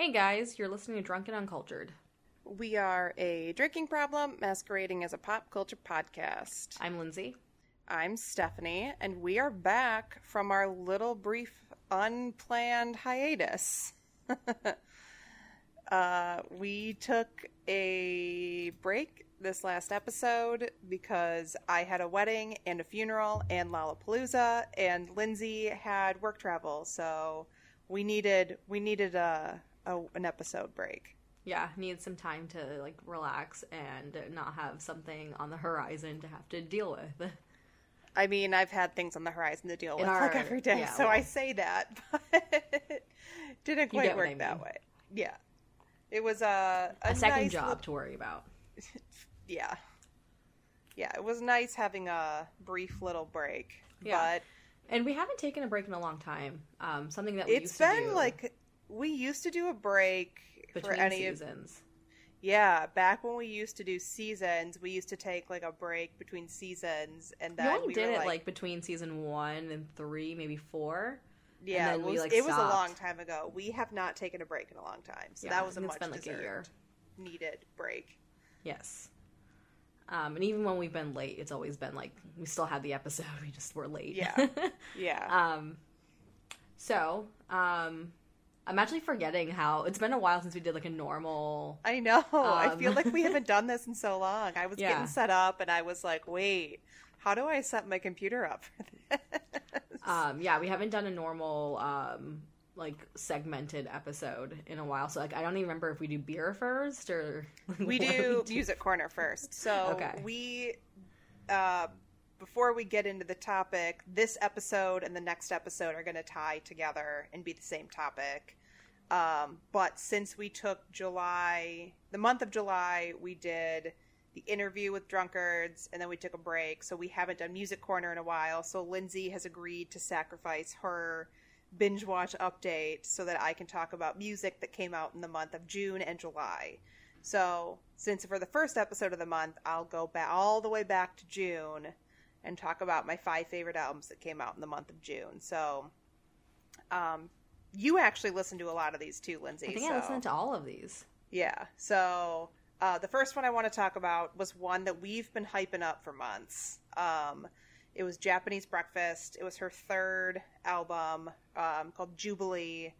Hey guys, you're listening to Drunken Uncultured. We are a drinking problem masquerading as a pop culture podcast. I'm Lindsay. I'm Stephanie, and we are back from our little brief unplanned hiatus. uh, we took a break this last episode because I had a wedding and a funeral and Lollapalooza, and Lindsay had work travel, so we needed we needed a, a an episode break. Yeah, need some time to like relax and not have something on the horizon to have to deal with. I mean, I've had things on the horizon to deal with our- like every day, yeah, so well- I say that, but didn't quite work I that way. Yeah, it was a a, A second nice job lit- to worry about. yeah, yeah, it was nice having a brief little break, Yeah. but And we haven't taken a break in a long time. Um, something that we it's been like we used to do a break for between any of seasons. yeah back when we used to do seasons we used to take like a break between seasons and We then only we did it like, like between season one and three, maybe four. yeah it we, was, like, it was a long time ago we have not taken a break in a long time so Yeah, that was a much been like a deserved year. needed break Yes. Um, and even when we've been late, it's always been like we still had the episode. We just were late. Yeah. yeah um. So, um, I'm actually forgetting how it's been a while since we did like a normal. I know. I Um, feel like we haven't done this in so long. I was Yeah. getting set up and I was like, wait, how do I set my computer up for this? Um, yeah, we haven't done a normal um like segmented episode in a while. So like I don't even remember if we do beer first or we what do music corner first. So Okay. we uh before we get into the topic, this episode and the next episode are going to tie together and be the same topic. Um, but since we took July, the month of July, we did the interview with drunkards and then we took a break. So we haven't done music corner in a while. So Lindsay has agreed to sacrifice her binge watch update so that I can talk about music that came out in the month of June and July. So, since for the first episode of the month, I'll go back all the way back to June and talk about my five favorite albums that came out in the month of June. So, um, you actually listened to a lot of these too, Lindsay. I think so. I listened to all of these. Yeah. So uh, the first one I want to talk about was one that we've been hyping up for months. Um, it was Japanese Breakfast. It was her third album um, called Jubilee.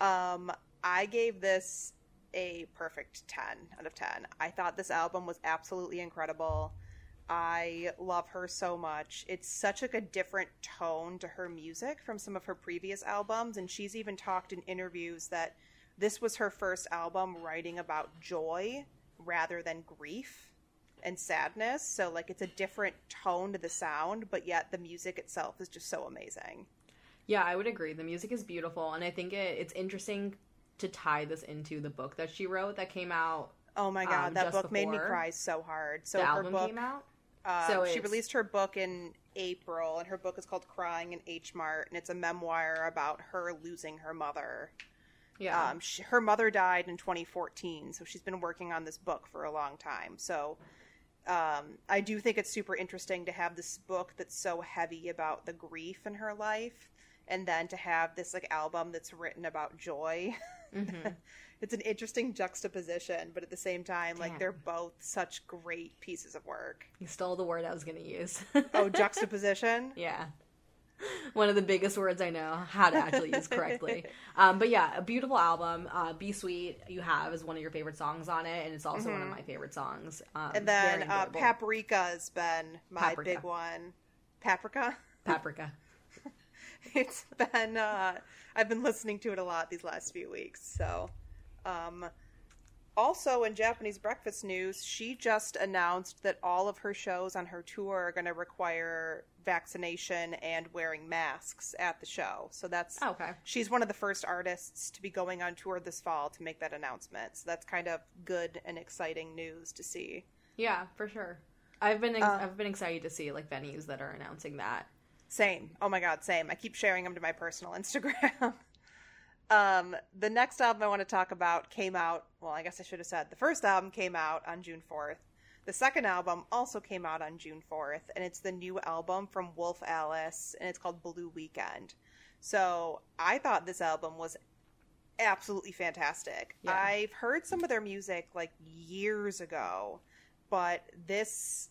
Um, I gave this a perfect 10 out of 10. I thought this album was absolutely incredible. I love her so much. It's such like a different tone to her music from some of her previous albums and she's even talked in interviews that this was her first album writing about joy rather than grief and sadness. So like it's a different tone to the sound, but yet the music itself is just so amazing. Yeah, I would agree. The music is beautiful, and I think it, it's interesting to tie this into the book that she wrote that came out. Oh my god, Um, that book made me cry so hard. So the her book came out. Uh, So she released her book in April, and her book is called Crying in H Mart, and it's a memoir about her losing her mother. Yeah, Um, she, her mother died in 2014, so she's been working on this book for a long time. So um, I do think it's super interesting to have this book that's so heavy about the grief in her life, and then to have this like album that's written about joy. Mhm. it's an interesting juxtaposition, but at the same time, like they're both such great pieces of work. you stole the word I was going to use. Oh, juxtaposition. yeah, one of the biggest words I know how to actually use correctly. Um, but yeah, a beautiful album. Uh, "Be Sweet" you have is one of your favorite songs on it, and it's also one of my favorite songs. Um, Mm-hmm. And then uh. Paprika's been my Paprika. big one. Paprika. Paprika. it's been uh I've been listening to it a lot these last few weeks. So um also in Japanese breakfast news, she just announced that all of her shows on her tour are going to require vaccination and wearing masks at the show. So that's Oh, okay. she's one of the first artists to be going on tour this fall to make that announcement. So that's kind of good and exciting news to see. Yeah, for sure. I've been ex- Uh, I've been excited to see like venues that are announcing that. Same. Oh my god, same. I keep sharing them to my personal Instagram. Um, the next album I want to talk about came out. Well, I guess I should have said the first album came out on June fourth. The second album also came out on June fourth, and it's the new album from Wolf Alice, and it's called Blue Weekend. So I thought this album was absolutely fantastic. Yeah. I've heard some of their music like years ago, but this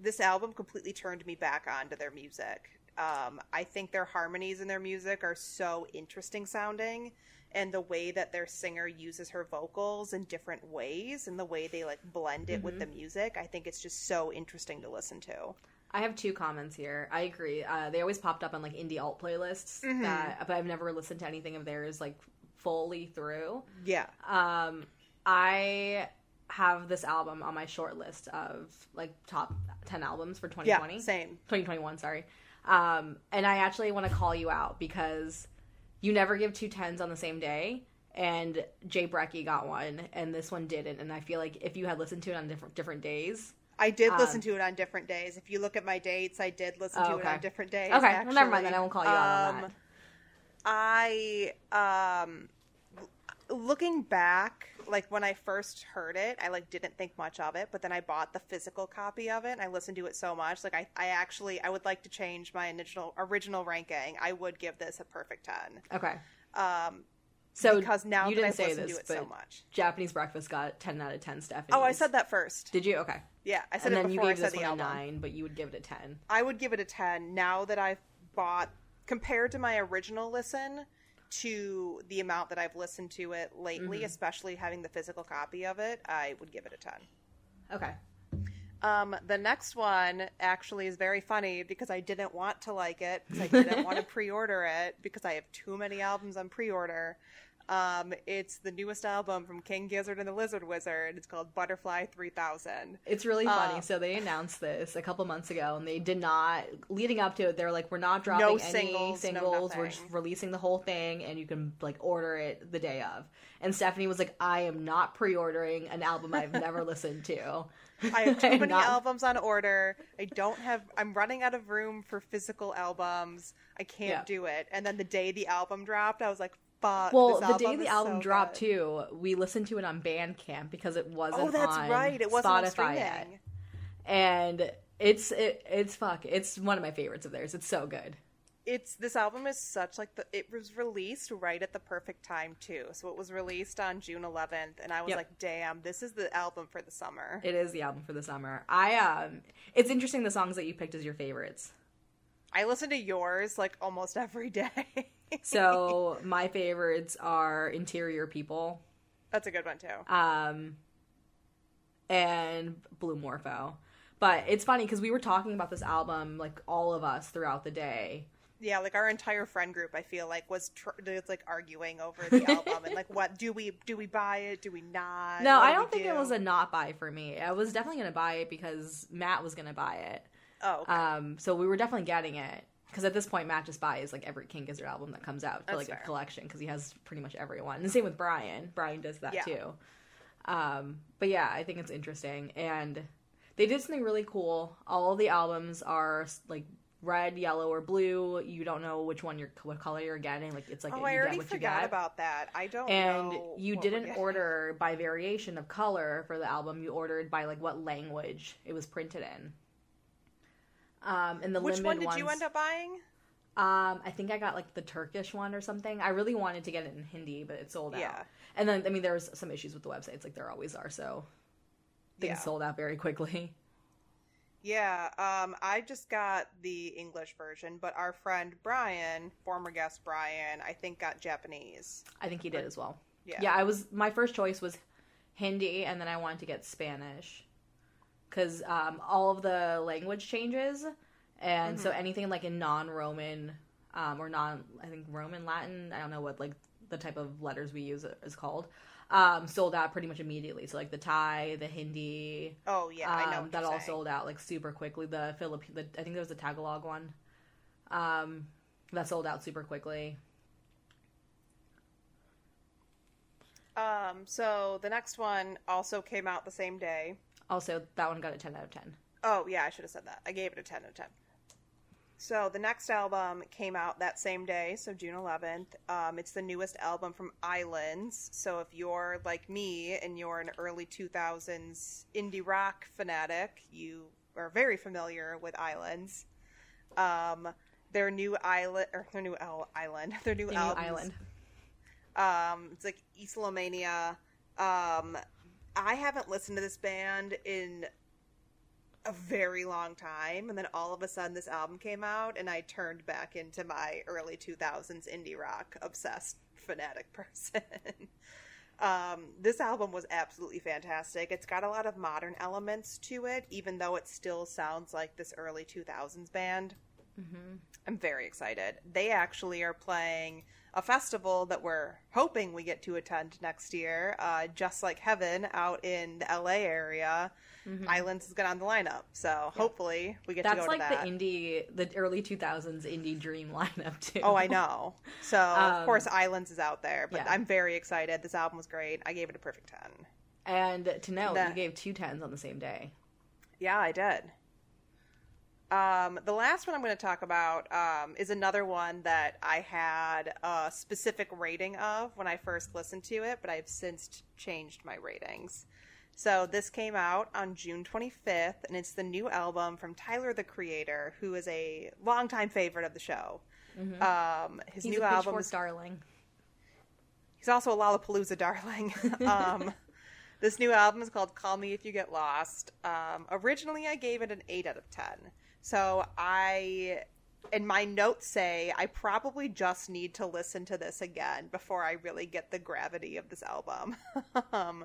this album completely turned me back onto their music. Um, I think their harmonies in their music are so interesting sounding, and the way that their singer uses her vocals in different ways, and the way they like blend it with the music, I think it's just so interesting to listen to. I have two comments here. I agree. Uh, they always popped up on like indie alt playlists, Mm-hmm. that, but I've never listened to anything of theirs like fully through. Yeah, Um, I have this album on my short list of like top ten albums for 2020. yeah, same. 2021, sorry. Um, and I actually want to call you out because you never give two tens on the same day, and Jay Brecky got one, and this one didn't. And I feel like if you had listened to it on different different days, I did Um, listen to it on different days. If you look at my dates, I did listen Oh, to okay. it on different days. okay, actually. well, never mind. Then I won't call you out on Um, that. I um looking back, like when I first heard it, I like didn't think much of it, but then I bought the physical copy of it and I listened to it so much. Like I, I actually I would like to change my initial original ranking. I would give this a perfect ten. Okay, Um so because now you didn't say this, to it so but much. Japanese Breakfast got ten out of ten. Stephanie. Oh, I said that first. Did you? Okay. Yeah, I said And it then you before I gave said this the one a nine, but you would give it a ten. I would give it a 10 now that I've bought compared to my original listen to the amount that I've listened to it lately, especially having the physical copy of it, I would give it a 10. Okay. Um, the next one actually is very funny because I didn't want to like it because I didn't want to pre-order it because I have too many albums on pre-order. Um, it's the newest album from King Gizzard and the Lizard Wizard. It's called Butterfly 3000. It's really funny. Um, so they announced this a couple months ago, and they did not. Leading up to it, they're like, "We're not dropping any singles, no. We're just releasing the whole thing, and you can like order it the day of." And Stephanie was like, "I am not pre-ordering an album I've never listened to. I have too many not- albums on order. I don't have. I'm running out of room for physical albums. I can't Yeah. do it. And then the day the album dropped, I was like, "Fuck!" Well, the day the album so dropped good. too, we listened to it on Bandcamp because it wasn't. Oh, that's on right. It wasn't on Spotify yet. and it's it, it's fuck. It's one of my favorites of theirs. It's so good. It's this album is such like the. It was released right at the perfect time too. So it was released on June 11th, and I was Yep. like, "Damn, this is the album for the summer." It is the album for the summer. I um, it's interesting the songs that you picked as your favorites. I listen to yours like almost every day. So my favorites are Interior People, that's a good one too. um, and Blue Morpho. But it's funny because we were talking about this album, like all of us throughout the day. Yeah, like our entire friend group, I feel like was tr- like arguing over the album and like, what do we do? We buy it? Do we not? No, What I do don't we think it was a not buy for me. I was definitely gonna buy it because Matt was gonna buy it. Oh, okay. Um, so we were definitely getting it because at this point Matt just buys like every King Gizzard album that comes out for That's like fair. a collection because he has pretty much everyone. And the same with Brian. Brian does that Yeah. too. Um, but yeah, I think it's interesting and they did something really cool. All the albums are like red, yellow, or blue. You don't know which one you're what color you're getting. Like it's like oh, I already what you forgot about that. I don't. and know you didn't order by variation of color for the album. You ordered by like what language it was printed in. Um, and the Which one did you end up buying? Um, I think I got like the Turkish one or something. I really wanted to get it in Hindi, but it sold out. Yeah. And then I mean there was some issues with the websites, like there always are. So things Yeah. sold out very quickly. Yeah, um, I just got the English version, but our friend Brian, former guest Brian, I think got Japanese. I think he did as well. Yeah. Yeah, I was my first choice was Hindi, and then I wanted to get Spanish because um, all of the language changes, and so anything like in non-Roman um, or non, I think Roman Latin, I don't know what like the type of letters we use is called, um, sold out pretty much immediately. So like the Thai, the Hindi, Oh yeah, I know um, that all saying. sold out like super quickly. The Philippine, the, I think there was a Tagalog one, um, that sold out super quickly. Um, so the next one also came out the same day. Also, that one got a ten out of ten. Oh yeah, I should have said that. I gave it a ten out of ten. So the next album came out that same day, so June 11th. Um, it's the newest album from Islands. So if you're like me and you're an early 2000s indie rock fanatic, you are very familiar with Islands. Um, their new island, or their new island, their new The new album, island. Um, it's like Islomania. Um, I haven't listened to this band in a very long time, and then all of a sudden this album came out, and I turned back into my early 2000s indie rock obsessed fanatic person. um, this album was absolutely fantastic. It's got a lot of modern elements to it, even though it still sounds like this early 2000s band. Mm-hmm. I'm very excited. They actually are playing a festival that we're hoping we get to attend next year, uh, just like Heaven out in the LA area. Mhm. Islands is good on the lineup, so hopefully we get to That's go like to that. the indie, the early 2000s indie dream lineup too. Oh, I know. So Um, of course Islands is out there, but yeah. I'm very excited. This album was great. I gave it a perfect ten. And to know That- you gave two tens on the same day. Yeah, I did. Um, the last one I'm going to talk about um, is another one that I had a specific rating of when I first listened to it, but I've since changed my ratings. So this came out on June 25th, and it's the new album from Tyler the Creator, who is a longtime favorite of the show. Mhm. Um, his He's new a album is darling. He's also a Lollapalooza darling. um, this new album is called Call Me If You Get Lost. Um, originally, I gave it an 8 out of 10. So I, and my notes say, I probably just need to listen to this again before I really get the gravity of this album. um,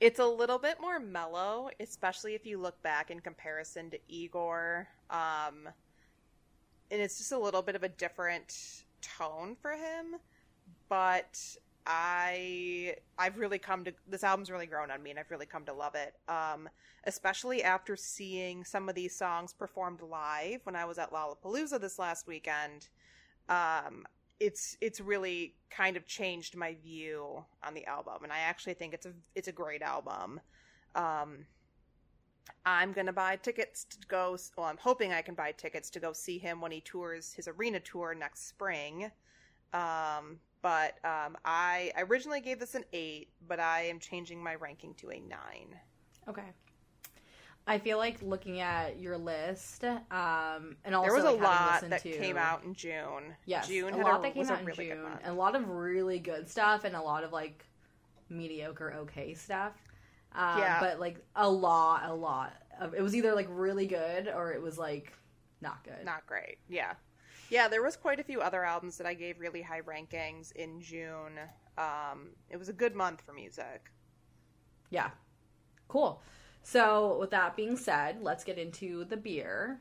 it's a little bit more mellow, especially if you look back in comparison to Igor. Um, and it's just a little bit of a different tone for him but I I've really come to this album's really grown on me and I've really come to love it. Um, especially after seeing some of these songs performed live when I was at Lollapalooza this last weekend. Um, it's it's really kind of changed my view on the album and I actually think it's a it's a great album. Um, I'm gonna buy tickets to go. Well, I'm hoping I can buy tickets to go see him when he tours his arena tour next spring. Um, but um, I originally gave this an eight, but I am changing my ranking to a nine. Okay. I feel like looking at your list, um, and also there was like, a lot that to, came out in June. Yes, June a had lot a, that came out in really June, a lot of really good stuff, and a lot of like mediocre, okay stuff. Um, Yeah. but like a lot, a lot of it was either like really good or it was like not good. Not great. Yeah. Yeah, there was quite a few other albums that I gave really high rankings in June. Um, it was a good month for music. Yeah. Cool. So, with that being said, let's get into the beer.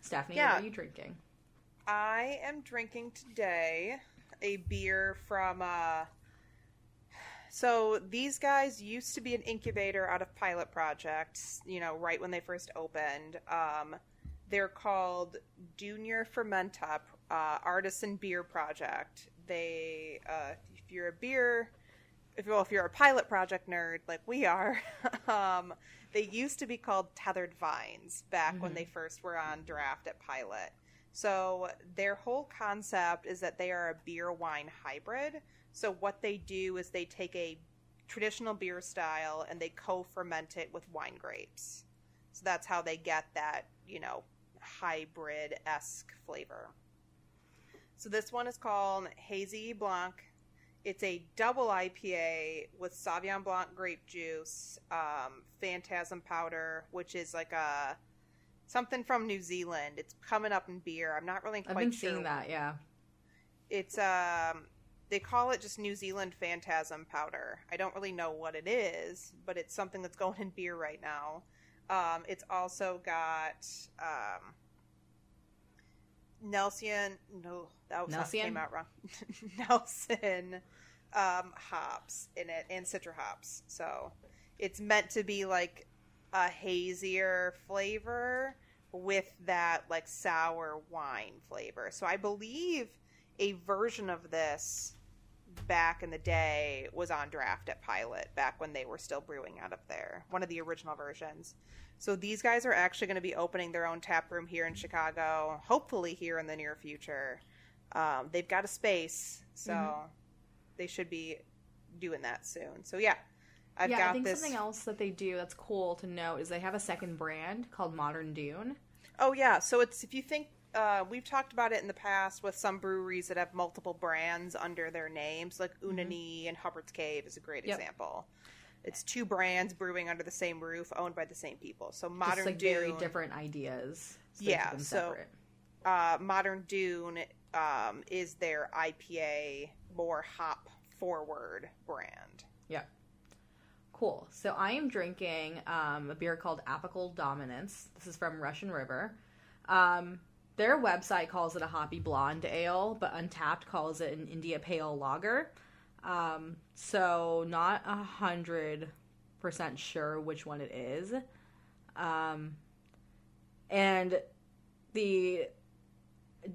Stephanie, Yeah. what are you drinking? I am drinking today a beer from uh so these guys used to be an incubator out of pilot projects, you know, right when they first opened. Um they're called Junior Fermenta uh, Artisan Beer Project. They uh if you're a beer if well, if you're a pilot project nerd like we are, um, they used to be called Tethered Vines back when Mhm. they first were on draft at Pilot. So their whole concept is that they are a beer wine hybrid. So what they do is they take a traditional beer style and they co-ferment it with wine grapes. So that's how they get that, you know, hybrid-esque flavor. So this one is called Hazy Blanc. It's a double IPA with Sauvignon Blanc grape juice, um, Phantasm powder, which is like a something from New Zealand. It's coming up in beer. I'm not really quite I've been sure. seeing that, yeah. It's um, they call it just New Zealand Phantasm powder. I don't really know what it is, but it's something that's going in beer right now. Um, it's also got um, Nelson. No, that was Nelson? came out wrong. Nelson um, hops in it and citra hops. So it's meant to be like a hazier flavor with that like sour wine flavor. So I believe a version of this back in the day was on draft at Pilot back when they were still brewing out of there. One of the original versions. So these guys are actually going to be opening their own tap room here in Chicago, hopefully here in the near future. Um, they've got a space, so Mhm. they should be doing that soon. So yeah, I've yeah, got I think this. something else that they do that's cool to note is they have a second brand called Modern Dune. Oh yeah, so it's if you think uh, we've talked about it in the past with some breweries that have multiple brands under their names, like Une Annee and Hubbard's Cave is a great Yep. example. It's two brands brewing under the same roof, owned by the same people. So Just Modern like Dune, very different ideas. So Yeah, so- uh, Modern Dune um, is their IPA, more hop forward brand. Yeah. Cool. So I am drinking um, a beer called Apical Dominance. This is from Russian River. Um, their website calls it a hoppy blonde ale, but Untappd calls it an India Pale Lager. Um, so not a hundred percent sure which one it is. Um, and the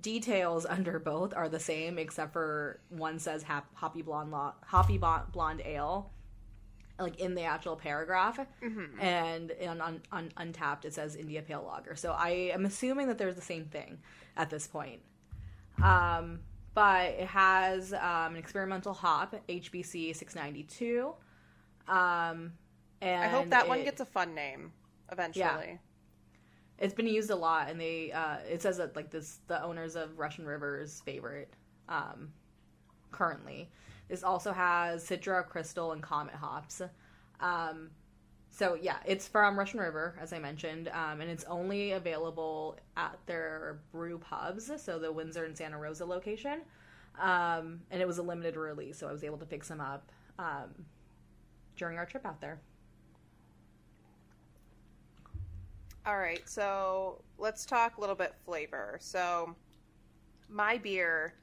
details under both are the same, except for one says hap- hoppy blonde lo- hoppy bon- blonde ale, like in the actual paragraph, Mm-hmm. and on, on, on Untappd it says India Pale Lager. So I am assuming that there's the same thing at this point. Um, but it has um, an experimental hop, HBC 692. Um, and I hope that one gets a fun name eventually. it's been used a lot, and they uh, it says that like this the owners of Russian River's favorite um, currently. This also has Citra, Crystal, and Comet hops. Um, so yeah, it's from Russian River, as I mentioned, um, and it's only available at their brew pubs, so the Windsor and Santa Rosa location. Um, and it was a limited release, so I was able to pick some up um, during our trip out there. All right, so let's talk a little bit flavor. So, my beer,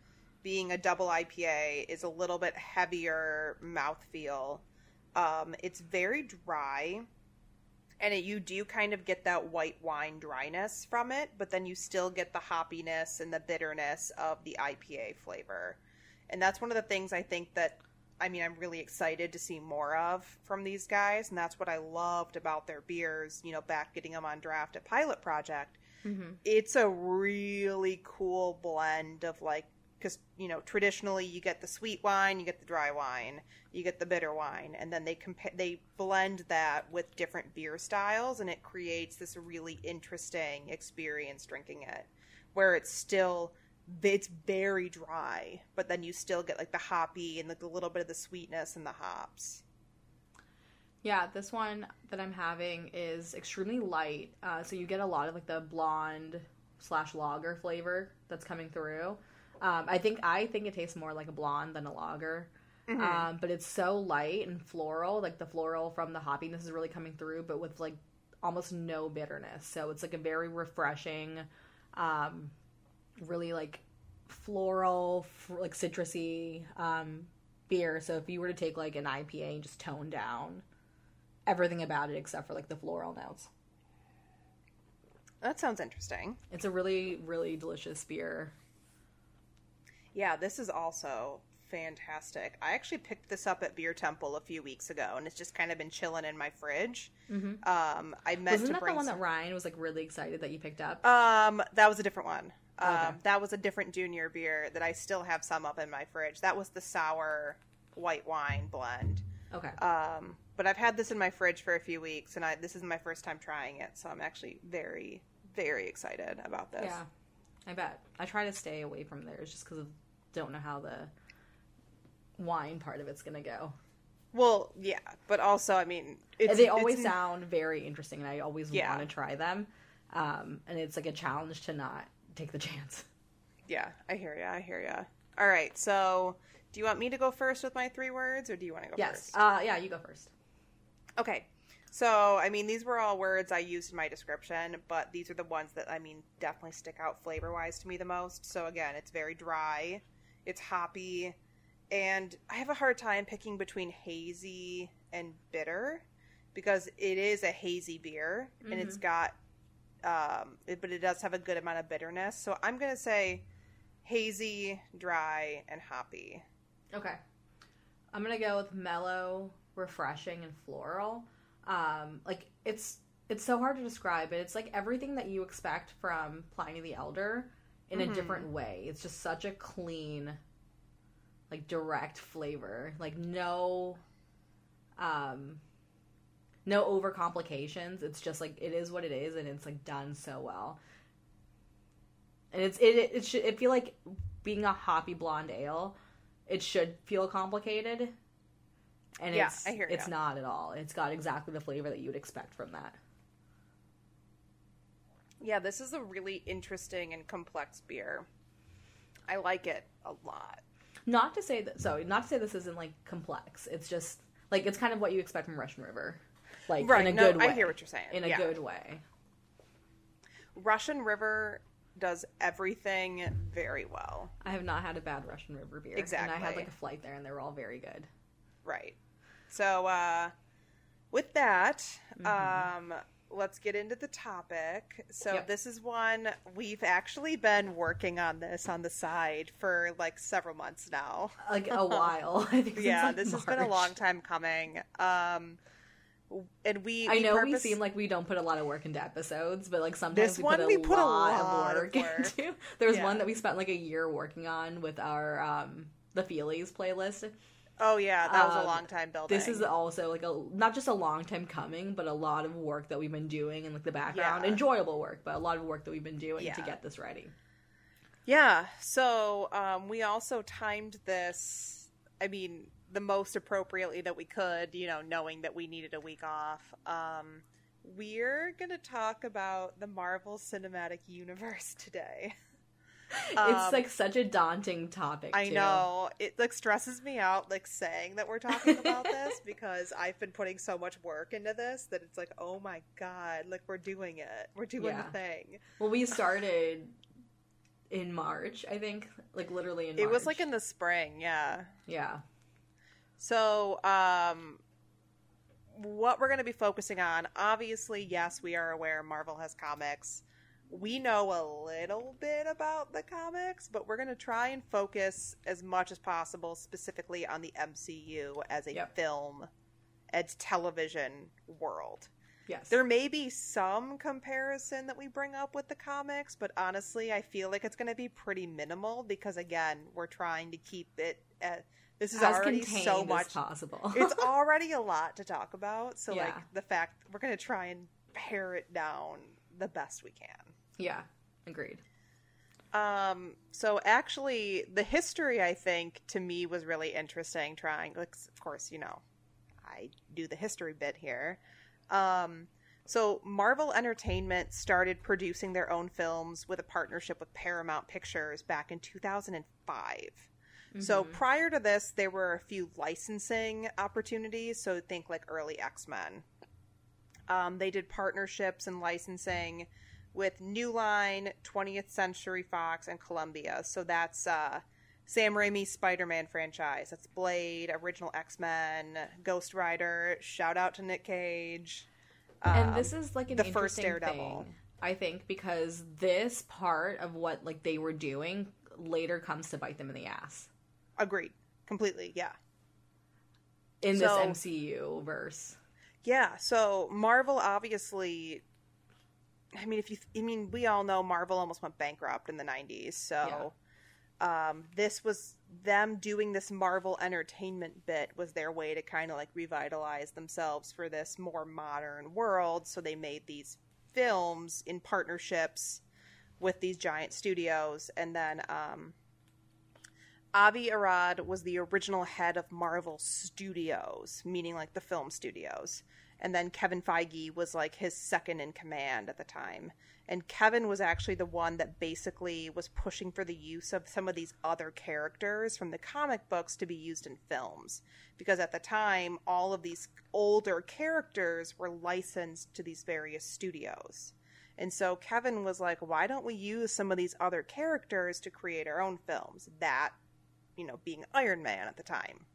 being a double IPA, is a little bit heavier mouthfeel. Um, it's very dry, and it, you do kind of get that white wine dryness from it, but then you still get the hoppiness and the bitterness of the IPA flavor. And that's one of the things I think that I mean, I'm really excited to see more of from these guys, and that's what I loved about their beers. You know, back getting them on draft at Pilot Project. Mm-hmm. It's a really cool blend of like, because you know, traditionally you get the sweet wine, you get the dry wine, you get the bitter wine, and then they compa- they blend that with different beer styles, and it creates this really interesting experience drinking it, where it's still it's very dry, but then you still get like the hoppy and like a little bit of the sweetness and the hops. Yeah, this one that I'm having is extremely light. Uh, so you get a lot of like the blonde slash lager flavor that's coming through. Um, I think I think it tastes more like a blonde than a lager. Um, but it's so light and floral. Like the floral from the hoppiness is really coming through, but with like almost no bitterness. So it's like a very refreshing, um, really like floral, fr- like citrusy um, beer. So if you were to take like an IPA and just tone down everything about it except for like the floral notes, That sounds interesting. it's a really really delicious beer. Yeah, this is also fantastic. I actually picked this up at Beer Temple a few weeks ago, and it's just kind of been chilling in my fridge. Mm-hmm. Um, I meant Wasn't to that bring the one some- that Ryan was like really excited that you picked up? Um, that was a different one. Um, Okay. that was a different junior beer that I still have some up in my fridge. That was the sour white wine blend. okay. Um, but I've had this in my fridge for a few weeks, and I this is my first time trying it, so I'm actually very, very excited about this. Yeah, I bet. I try to stay away from theirs just because don't know how the wine part of it's gonna go. Well, yeah, but also, I mean, it's, they always it's- sound very interesting, and I always Yeah. want to try them. Um, and it's like a challenge to not take the chance. Yeah, I hear ya. I hear ya. All right, so do you want me to go first with my three words, or do you want to go Yes. first? Uh, yeah, you go first. Okay. So, I mean, these were all words I used in my description, but these are the ones that, I mean, definitely stick out flavor wise to me the most. So, again, it's very dry, it's hoppy, and I have a hard time picking between hazy and bitter because it is a hazy beer and it's got, um, it, but it does have a good amount of bitterness. So, I'm going to say hazy, dry, and hoppy. Okay. I'm gonna go with mellow, refreshing, and floral. Um, like it's it's so hard to describe, but it's like everything that you expect from Pliny the Elder in a Mhm. different way. It's just such a clean, like direct flavor. Like no um no over complications. It's just like it is what it is and it's like done so well. and it's it it, it should it feel like being a hoppy blonde ale. It should feel complicated, and Yeah, it's I hear it's not at all. It's got exactly the flavor that you would expect from that. Yeah, this is a really interesting and complex beer. I like it a lot. Not to say that so not to say this isn't like complex. It's just like it's kind of what you expect from Russian River, like Right, in a no, good way. I hear what you're saying. In a Yeah. good way. Russian River does everything very well. I have not had a bad Russian River beer. And I had like a flight there, and they were all very good. Right. So, uh, with that, Mm-hmm. um, let's get into the topic. So, Yep. this is one we've actually been working on this on the side for like several months now. Like a while. I think since, yeah, like, this has been a long time coming. Um, and we, I we know we seem like we don't put a lot of work into episodes, but like sometimes This we one put a, we put a lot, of work, work. into. There was Yeah. one that we spent like a year working on with our um the Feelies playlist. Oh yeah, that was a Um, long time building. This is also like a not just a long time coming, but a lot of work that we've been doing in like the background. Yeah. Enjoyable work, but a lot of work that we've been doing to get this ready. Yeah. So um, we also timed this. I mean, the most appropriately that we could. You know, knowing that we needed a week off. Um, we're gonna talk about the Marvel Cinematic Universe today. Um, it's like such a daunting topic. I too. know it like stresses me out like saying that we're talking about this because I've been putting so much work into this that it's like oh my god like we're doing it we're doing Yeah. the thing Well, we started in March, I think, like literally in. March. it was like in the spring yeah yeah. So, um, what we're going to be focusing on, obviously, yes, we are aware Marvel has comics. We know a little bit about the comics, but we're going to try and focus as much as possible specifically on the MCU as a Yep. film and television world. Yes. There may be some comparison that we bring up with the comics, but honestly, I feel like it's going to be pretty minimal because, again, we're trying to keep it. At, this is as already so as much. possible. it's already a lot to talk about. So, Yeah. like, the fact we're going to try and pare it down the best we can. Yeah. Agreed. Um, so actually, the history I think to me was really interesting. Trying, like, of course, you know, I do the history bit here. Um, so Marvel Entertainment started producing their own films with a partnership with Paramount Pictures back in 2005. So Mhm. prior to this, there were a few licensing opportunities. So think like early X Men. Um, they did partnerships and licensing with New Line, 20th Century Fox, and Columbia. So that's uh, Sam Raimi's Spider Man franchise. That's Blade, original X Men, Ghost Rider. Shout out to Nick Cage. and Um, this is like an the first Daredevil. thing, I think, because this part of what like they were doing later comes to bite them in the ass agreed completely. Yeah. in So- this MCU verse. Yeah, so Marvel obviously I mean if you I mean we all know Marvel almost went bankrupt in the 90s. So um this was them doing this Marvel entertainment bit was their way to kind of like revitalize themselves for this more modern world, so they made these films in partnerships with these giant studios and then um Avi Arad was the original head of Marvel Studios, meaning like the film studios. And then Kevin Feige was like his second in command at the time. And Kevin was actually the one that basically was pushing for the use of some of these other characters from the comic books to be used in films. Because at the time, all of these older characters were licensed to these various studios. And so Kevin was like, why don't we use some of these other characters to create our own films? That you know, being Iron Man at the time.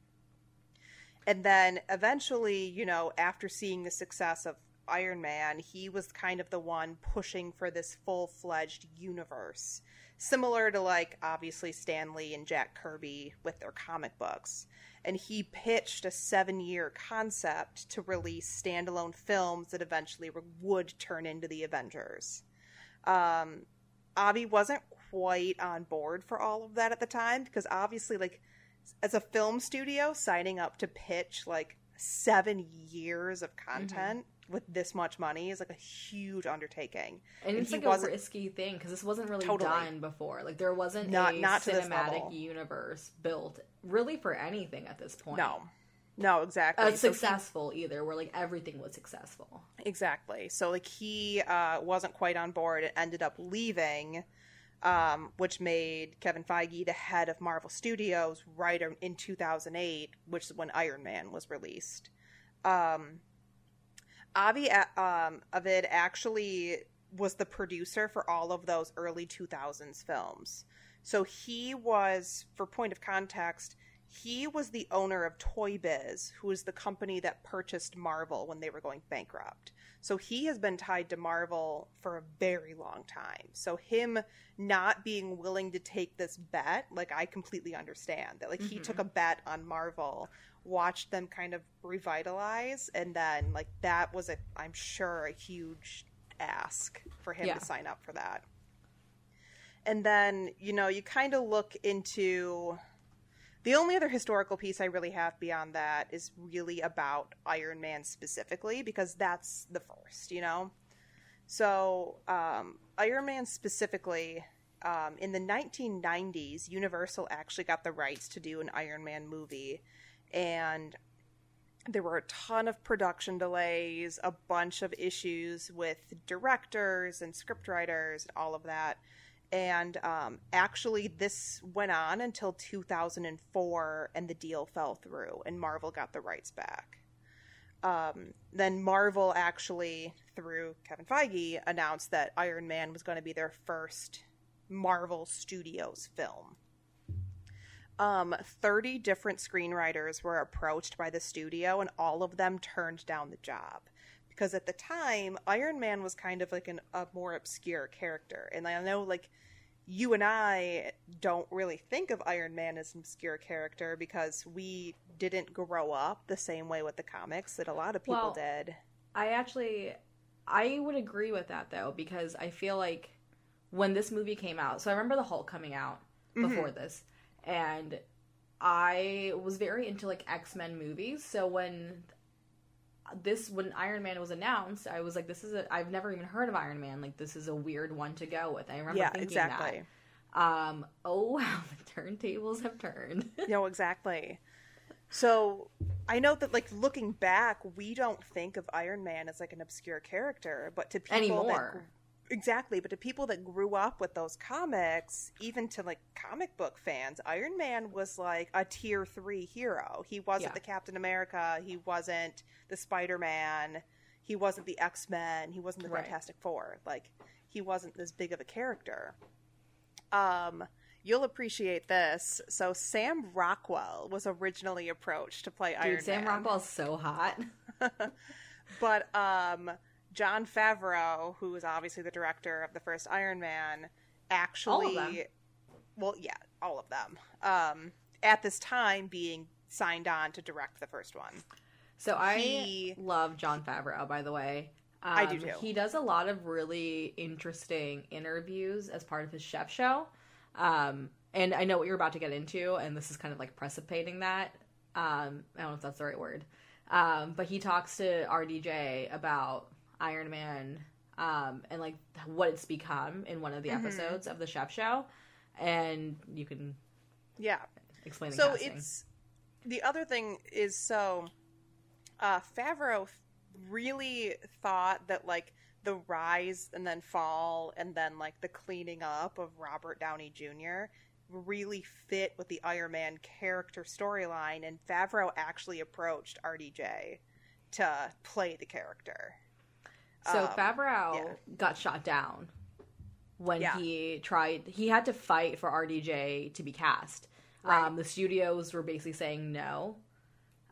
And then eventually, you know, after seeing the success of Iron Man, he was kind of the one pushing for this full fledged universe. Similar to, like, obviously Stan Lee and Jack Kirby with their comic books. And he pitched a seven year concept to release standalone films that eventually would turn into the Avengers. Um, Avi wasn't quite on board for all of that at the time because obviously, like, as a film studio signing up to pitch like seven years of content with this much money is like a huge undertaking. And, And it's like a risky thing because this wasn't really Totally. done before. Like there wasn't Not- a not cinematic universe built really for anything at this point. No, no, exactly. uh, So he- successful either, where like everything was successful. Exactly. So like he uh, wasn't quite on board and ended up leaving, um, which made Kevin Feige the head of Marvel Studios right in 2008, which is when Iron Man was released. Um, Avi um, Avid actually was the producer for all of those early 2000s films. So he was, for point of context, he was the owner of Toy Biz, who was the company that purchased Marvel when they were going bankrupt. So he has been tied to Marvel for a very long time. So him not being willing to take this bet, like I completely understand that. Like he Mhm. took a bet on Marvel, watched them kind of revitalize, and then like that was a I'm sure a huge ask for him Yeah. to sign up for that. And then, you know, you kind of look into the only other historical piece I really have beyond that is really about Iron Man specifically, because that's the first, you know? So, um, Iron Man specifically, um, in the 1990s, Universal actually got the rights to do an Iron Man movie, and there were a ton of production delays, a bunch of issues with directors and scriptwriters, and all of that and um, actually this went on until 2004 and the deal fell through and marvel got the rights back. Um, then marvel actually through kevin feige announced that iron man was going to be their first marvel studios film. Um, 30 different screenwriters were approached by the studio and all of them turned down the job because at the time iron man was kind of like an, a more obscure character and i know like you and i don't really think of iron man as an obscure character because we didn't grow up the same way with the comics that a lot of people Well, did I actually, I would agree with that though because I feel like when this movie came out, so I remember the Hulk coming out Mm-hmm. before this, and I was very into like X Men movies. So when this when Iron Man was announced, I was like, "This is a I've never even heard of Iron Man. Like this is a weird one to go with." I remember yeah thinking exactly that. Um, oh wow, the turntables have turned. no exactly so i know that like looking back we don't think of iron man as like an obscure character but to people Anymore. Exactly but to people that grew up with those comics even to like comic book fans iron man was like a tier 3 hero he wasn't Yeah. the captain america he wasn't the spider-man he wasn't the x-men he wasn't the Right. fantastic four like he wasn't this big of a character um You'll appreciate this. So Sam Rockwell was originally approached to play Dude, Iron Sam Man. Sam Rockwell's so hot. but um, Jon Favreau, who was obviously the director of the first Iron Man, actually, well, yeah, all of them. Um, at this time, being signed on to direct the first one. So I He- love Jon Favreau, by the way. Um, I do too. He does a lot of really interesting interviews as part of his chef show. Um, and I know what you're about to get into, and this is kind of like precipitating that. Um, I don't know if that's the right word. Um, but he talks to RDJ about Iron Man um, and like what it's become in one of the Mhm. episodes of the chef show. And you can Yeah. explain the so casting. it's the other thing is so uh favreau really thought that like the rise and then fall and then like the cleaning up of robert downey jr really fit with the iron man character storyline and favreau actually approached rdj to play the character So Um, Favreau yeah. got shot down when Yeah. he tried. He had to fight for RDJ to be cast. Right. Um, the studios were basically saying no.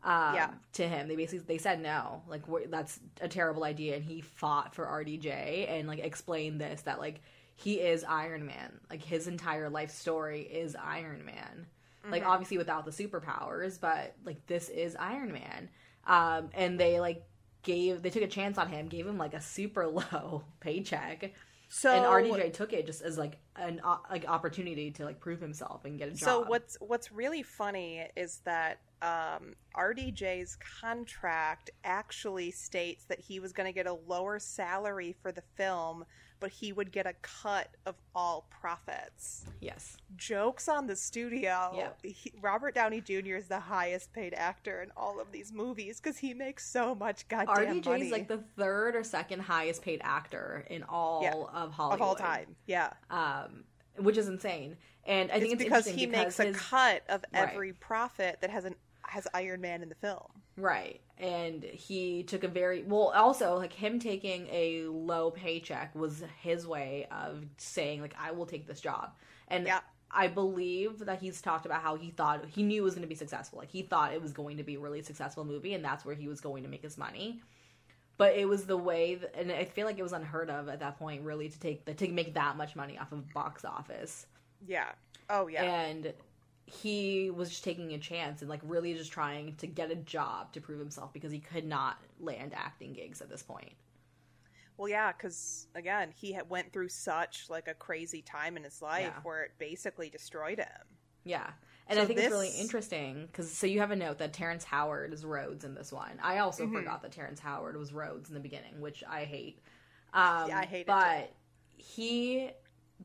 Um, Yeah. To him, they basically they said no. Like that's a terrible idea, and he fought for RDJ and like explained this that like he is Iron Man. Like his entire life story is Iron Man. Like Mhm. obviously without the superpowers, but like this is Iron Man. Um, and they like gave they took a chance on him, gave him like a super low paycheck, so and RDJ took it just as like an like opportunity to like prove himself and get a job. So what's what's really funny is that um, RDJ's contract actually states that he was going to get a lower salary for the film, but he would get a cut of all profits. Yes. Jokes on the studio. Yeah. He, Robert Downey Jr. is the highest paid actor in all of these movies because he makes so much goddamn RDJ money is like the third or second highest paid actor in all Yeah, of Hollywood of all time. Yeah, um, which is insane. And I think it's, it's, because he because makes a cut of Right. every profit that has an has Iron Man in the film. Right. And he took a very well also like him taking a low paycheck was his way of saying like I will take this job. And Yeah. I believe that he's talked about how he thought he knew it was going to be successful. Like he thought it was going to be a really successful movie and that's where he was going to make his money. But it was the way that, and I feel like it was unheard of at that point really to take the to make that much money off of box office. Yeah. Oh yeah. And he was just taking a chance and like really just trying to get a job to prove himself because he could not land acting gigs at this point. Well, yeah, because again, he had went through such like a crazy time in his life Yeah. where it basically destroyed him. Yeah. And So I think it's really interesting because so you have a note that Terrence Howard is Rhodes in this one. I also Mhm. forgot that Terrence Howard was Rhodes in the beginning, which I hate. Um, Yeah, I hate it But he,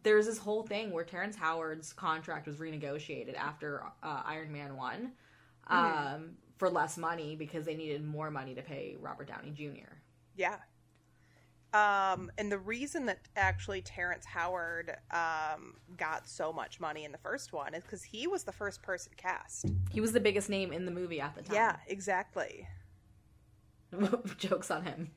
there's this whole thing where Terrence Howard's contract was renegotiated after uh, Iron Man one, um, Mhm. for less money because they needed more money to pay Robert Downey Jr. Yeah. Um, and the reason that actually Terrence Howard um, got so much money in the first one is because he was the first person cast. He was the biggest name in the movie at the time. Yeah, exactly. Jokes on him.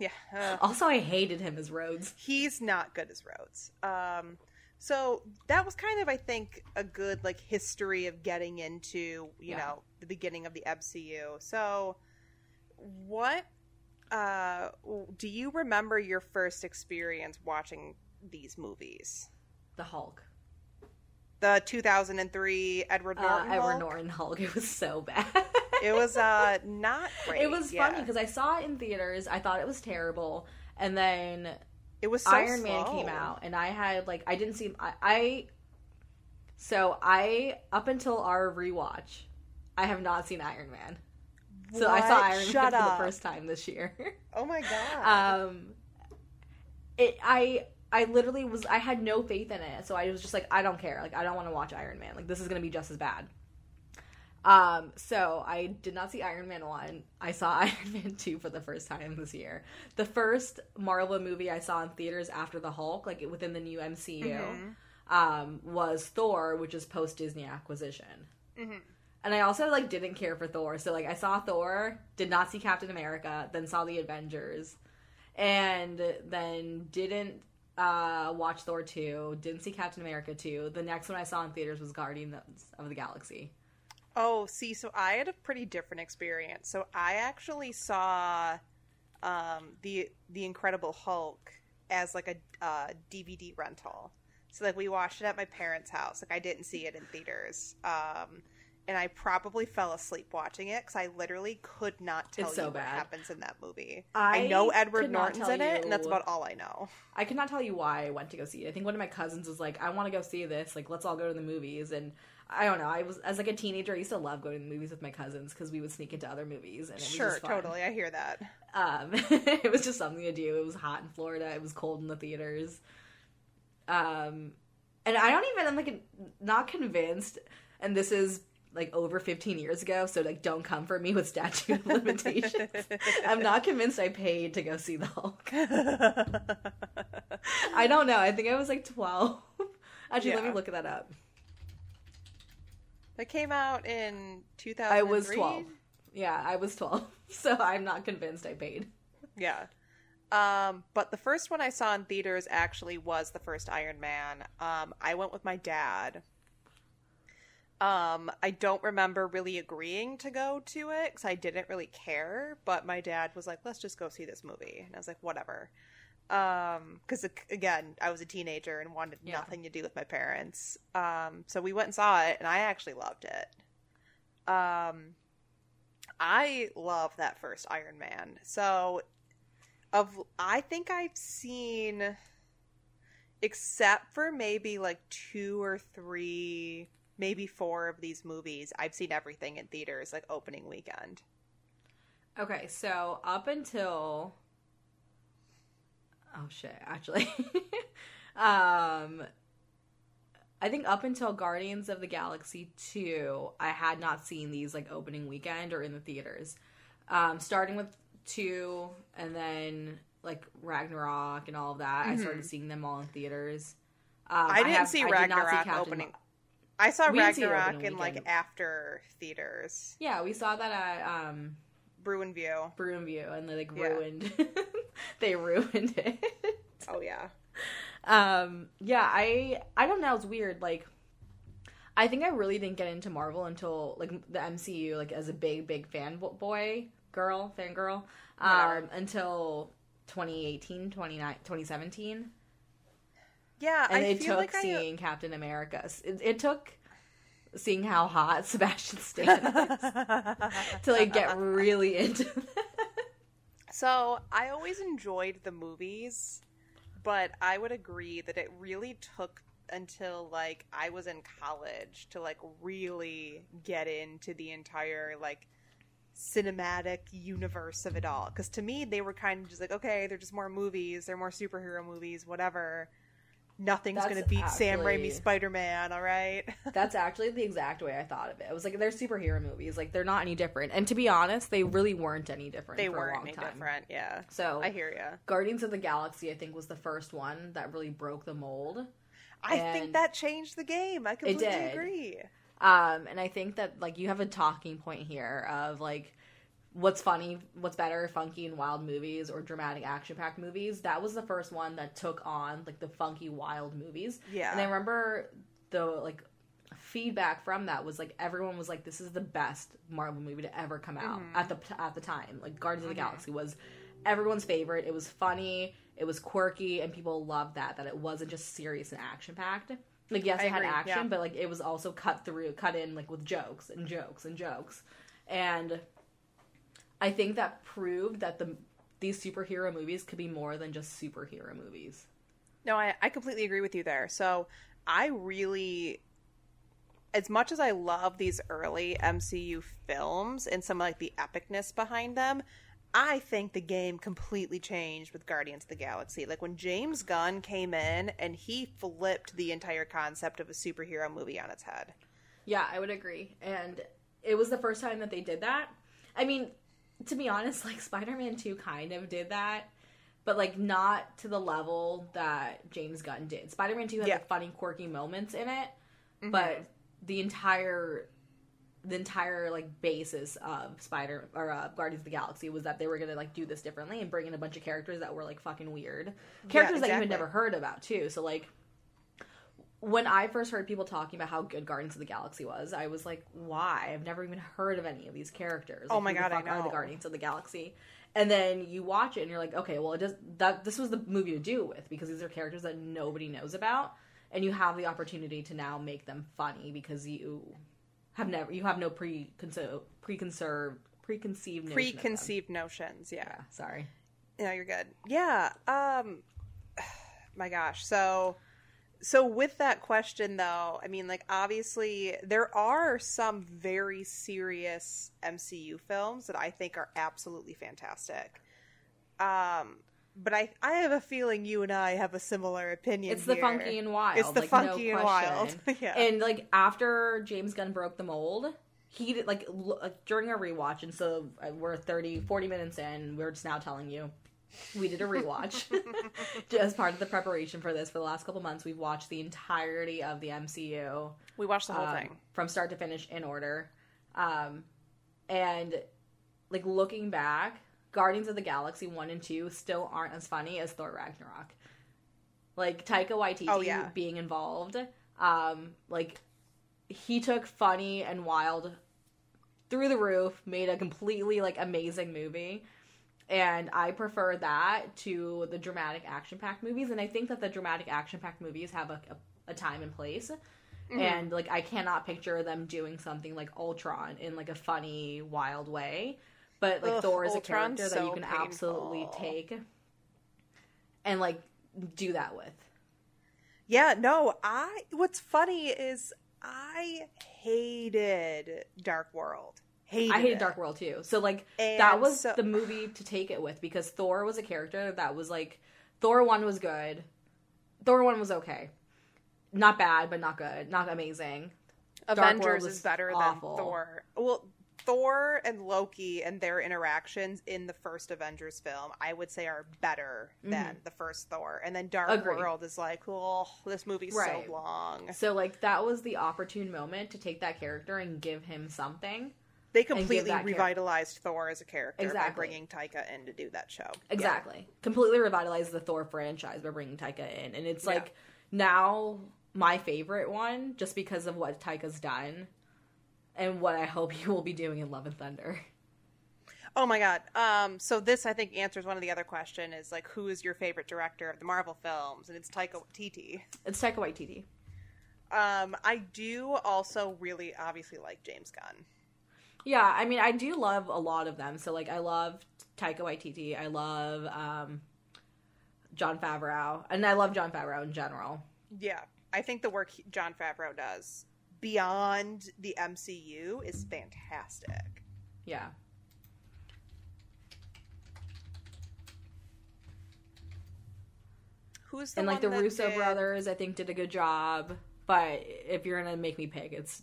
Yeah. uh, Also, I hated him as Rhodes. he's not good as Rhodes. Um, so that was kind of, I think, a good like history of getting into you Yeah. know the beginning of the MCU. So, what uh, do you remember your first experience watching these movies? The Hulk. The 2003 Edward Uh, Edward Hulk? Norton Hulk. It was so bad. It was uh not great. It was yeah. funny because I saw it in theaters. I thought it was terrible, and then it was so Iron Man came out, and I had like I didn't see I, I. So I up until our rewatch, I have not seen Iron Man. So I saw Iron Shut Man up. for the first time this year. Oh my god. um, it I I literally was I had no faith in it, so I was just like I don't care, like I don't want to watch Iron Man, like this is gonna be just as bad. Um, so I did not see Iron Man one. I saw Iron Man two for the first time this year. The first Marvel movie I saw in theaters after the Hulk, like within the new MCU, Mhm. um, was Thor, which is post Disney acquisition. Mhm. And I also like didn't care for Thor, so like I saw Thor, did not see Captain America, then saw the Avengers, and then didn't uh, watch Thor two, didn't see Captain America two. The next one I saw in theaters was Guardians of the Galaxy. Oh, see, so I had a pretty different experience. So I actually saw um, the the Incredible Hulk as like a uh, DVD rental. So like we watched it at my parents' house. Like I didn't see it in theaters. Um, and I probably fell asleep watching it because I literally could not tell It's so you what bad. happens in that movie. I I, know Edward Norton's in it, and that's about all I know. I could not tell you why I went to go see it. I think one of my cousins was like, "I want to go see this. Like, let's all go to the movies." And I don't know. I was as like a teenager, I used to love going to the movies with my cousins because we would sneak into other movies, and it Sure, totally. I hear that. Um, it was just something to do. It was hot in Florida. It was cold in the theaters. Um, and I don't even. I'm like not convinced. And this is like over 15 years ago, so like don't come for me with statute of limitations. I'm not convinced I paid to go see the Hulk. I don't know. I think I was like 12. Actually, let me look that up. That came out in 2003. I was 12. Yeah, I was 12. So I'm not convinced I paid. Yeah. Um, but the first one I saw in theaters actually was the first Iron Man. Um, I went with my dad. Um, I don't remember really agreeing to go to it because I didn't really care. But my dad was like, "Let's just go see this movie," and I was like, "Whatever." Um, because again, I was a teenager and wanted Yeah. nothing to do with my parents. Um, so we went and saw it, and I actually loved it. Um, I love that first Iron Man. So of I think I've seen except for maybe like two or three maybe four of these movies, I've seen everything in theaters like opening weekend. Okay, so up until oh shit, actually, um, I think up until Guardians of the Galaxy two, I had not seen these like opening weekend or in the theaters. Um, starting with two, and then like Ragnarok and all of that, I started seeing them all in theaters. Um, Mm-hmm. I didn't have- see I see Ragnarok Captain opening. I saw We see Ragnarok in like after theaters. yeah, we saw that at um, Bruin View. Broom View, and they like Yeah. ruined. they ruined it. Oh yeah. um yeah i i don't know it's weird like i think i really didn't get into marvel until like the mcu like as a big big fan bo- boy girl fangirl um until 2018 29 2017 Yeah, and I it feel took like I, seeing captain america it, it took seeing how hot sebastian stan is to like get really into it. So I always enjoyed the movies, but I would agree that it really took until like I was in college to like really get into the entire like cinematic universe of it all. Because to me, they were kind of just like, okay, they're just more movies, they're more superhero movies, whatever. Nothing's gonna beat Sam Raimi Spider Man, all right? That's actually the exact way I thought of it. I was like, they're superhero movies. Like, they're not any different. And to be honest, they really weren't any different. they for a weren't long any time. different, yeah. So, I hear you. Guardians of the Galaxy, I think, was the first one that really broke the mold. I And- think that changed the game. I completely agree. Um, and I think that like you have a talking point here of like what's funny, what's better, funky and wild movies or dramatic action packed movies. That was the first one that took on like the funky wild movies. Yeah. And I remember the like feedback from that was like everyone was like this is the best Marvel movie to ever come out Mm-hmm. at the at the time. Like Guardians of the Galaxy was everyone's favorite. It was funny, it was quirky and people loved that that it wasn't just serious and action packed. Like yes, I it had agree, action, yeah. but like it was also cut through, cut in like with jokes and jokes and jokes. And I think that proved that the these superhero movies could be more than just superhero movies. No, I, I completely agree with you there. So I really, as much as I love these early MCU films and some like the epicness behind them, I think the game completely changed with Guardians of the Galaxy. Like when James Gunn came in and he flipped the entire concept of a superhero movie on its head. Yeah, I would agree. And it was the first time that they did that. I mean, to be honest, like Spider-Man 2 kind of did that, but like not to the level that James Gunn did. Spider-Man 2 had Yeah. like funny quirky moments in it, but the entire the entire like basis of Spider or uh, Guardians of the Galaxy was that they were gonna like do this differently and bring in a bunch of characters that were like fucking weird, characters that you had never heard about too. So like when I first heard people talking about how good Guardians of the Galaxy was, I was like, why? I've never even heard of any of these characters. Oh my God, I fuck Are the. Guardians of the Galaxy? And then you watch it and you're like, okay, well, it does that. This was the movie to do with because these are characters that nobody knows about, and you have the opportunity to now make them funny because you have never, you have no preconceived, preconceived, preconceived, notion. Preconceived notions, yeah. Yeah, sorry. No, you're good. Yeah. Um my gosh. So so with that question though, I mean like obviously there are some very serious MCU films that I think are absolutely fantastic. Um but I I have a feeling you and I have a similar opinion. It's the here. funky and wild. It's the like, funky no and wild. yeah. And like after James Gunn broke the mold, he did like, l- like during a rewatch, and so uh, we're 30, 40 minutes in. We're just now telling you we did a rewatch as part of the preparation for this. For the last couple months, we've watched the entirety of the MCU we watched the whole um, thing. from start to finish in order. Um, and like looking back, Guardians of the Galaxy one and two still aren't as funny as Thor Ragnarok. Like Taika Waititi Oh, yeah. being involved, um, like he took funny and wild through the roof, made a completely like amazing movie. And I prefer that to the dramatic action packed movies. And I think that the dramatic action packed movies have a, a, a time and place. Mm-hmm. And like I cannot picture them doing something like Ultron in like a funny, wild way. But like Ugh, Thor is a Ultron's character that you so can absolutely take and like do that with. Yeah, no, I what's funny is I hated Dark World. Hated I hated it. Dark World too. So like And that was so- the movie to take it with because Thor was a character that was like Thor one was good. Thor one was okay. Not bad, but not good. Not amazing. Avengers is better awful. than Thor. Well, Thor and Loki and their interactions in the first Avengers film, I would say, are better than the first Thor. And then Dark Mm-hmm. Agreed. World is like, oh, this movie's Right. so long. So like that was the opportune moment to take that character and give him something. They completely that char- revitalized Thor as a character by bringing Taika in to do that show. Exactly. Completely revitalized the Thor franchise by bringing Taika in. And it's Yeah. like now my favorite one just because of what Taika's done and what I hope he will be doing in Love and Thunder. Oh my god. Um, so this I think answers one of the other question is like who is your favorite director of the Marvel films? And it's Taika Waititi. It's Taika Waititi. Um, I do also really obviously like James Gunn. Yeah, I mean, I do love a lot of them. So, like, I love Taika Waititi. I love um, Jon Favreau, and I love Jon Favreau in general. Yeah, I think the work he- Jon Favreau does beyond the MCU is fantastic. Yeah, Who's the and like the Russo did- brothers, I think did a good job. But if you're gonna make me pick, it's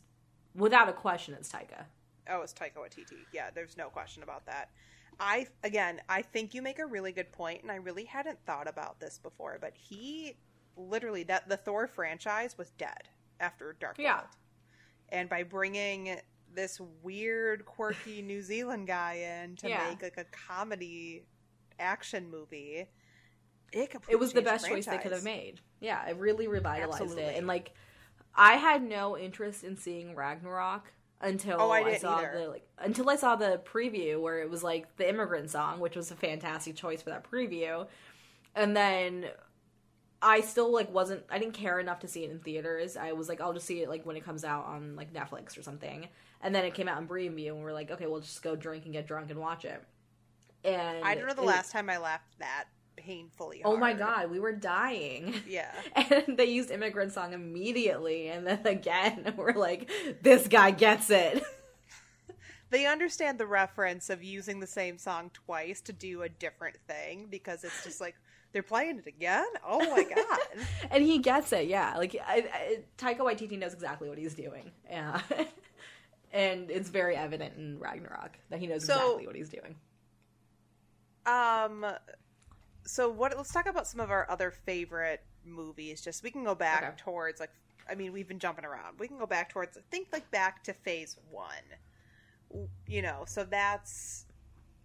without a question, it's Taika. Oh, it's Taika Waititi. Yeah, there's no question about that. I again, I think you make a really good point, and I really hadn't thought about this before. But he literally that the Thor franchise was dead after Dark Yeah. World, and by bringing this weird, quirky New Zealand guy in to Yeah. make like a comedy action movie, it completely It was the best choice they could have made. Yeah, it really revitalized Absolutely. it. And like, I had no interest in seeing Ragnarok until Oh, I I, saw either. the like until I saw the preview where it was like the immigrant song, which was a fantastic choice for that preview. And then I still like wasn't I didn't care enough to see it in theaters. I was like I'll just see it like when it comes out on like Netflix or something. And then it came out in preview and we're like, okay, we'll just go drink and get drunk and watch it. And I don't know the it- last time I laughed that painfully. Oh my god, we were dying. Yeah. And they used immigrant song immediately, and then again, we're like, this guy gets it. they understand the reference of using the same song twice to do a different thing because it's just like they're playing it again. Oh my god! and he gets it, yeah. Like, I, I, Taika Waititi knows exactly what he's doing. Yeah. and it's very evident in Ragnarok that he knows So- exactly what he's doing. um, so what? Let's talk about some of our other favorite movies. Just we can go back Okay. towards like I mean we've been jumping around. We can go back towards think like back to Phase One. You know, so that's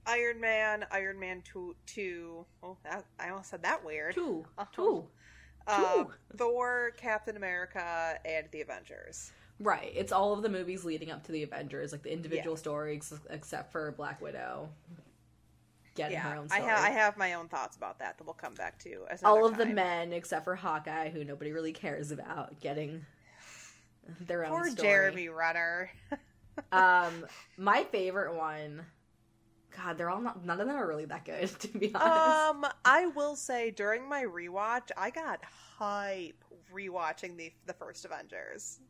Iron Man, Iron Man two, two. Oh, that, I almost said that weird. Two. Uh-huh. Two. Uh, Thor, Captain America, and the Avengers. Right. It's all of the movies leading up to the Avengers, like the individual Yeah. stories, except for Black Widow getting her Yeah, own I, ha- I have my own thoughts about that that we'll come back to. As all of the men except for Hawkeye, who nobody really cares about, getting their own Poor story. Jeremy Renner. Um, my favorite one. God, they're all not. None of them are really that good, to be honest. um, I will say during my rewatch, I got hype rewatching the the first Avengers.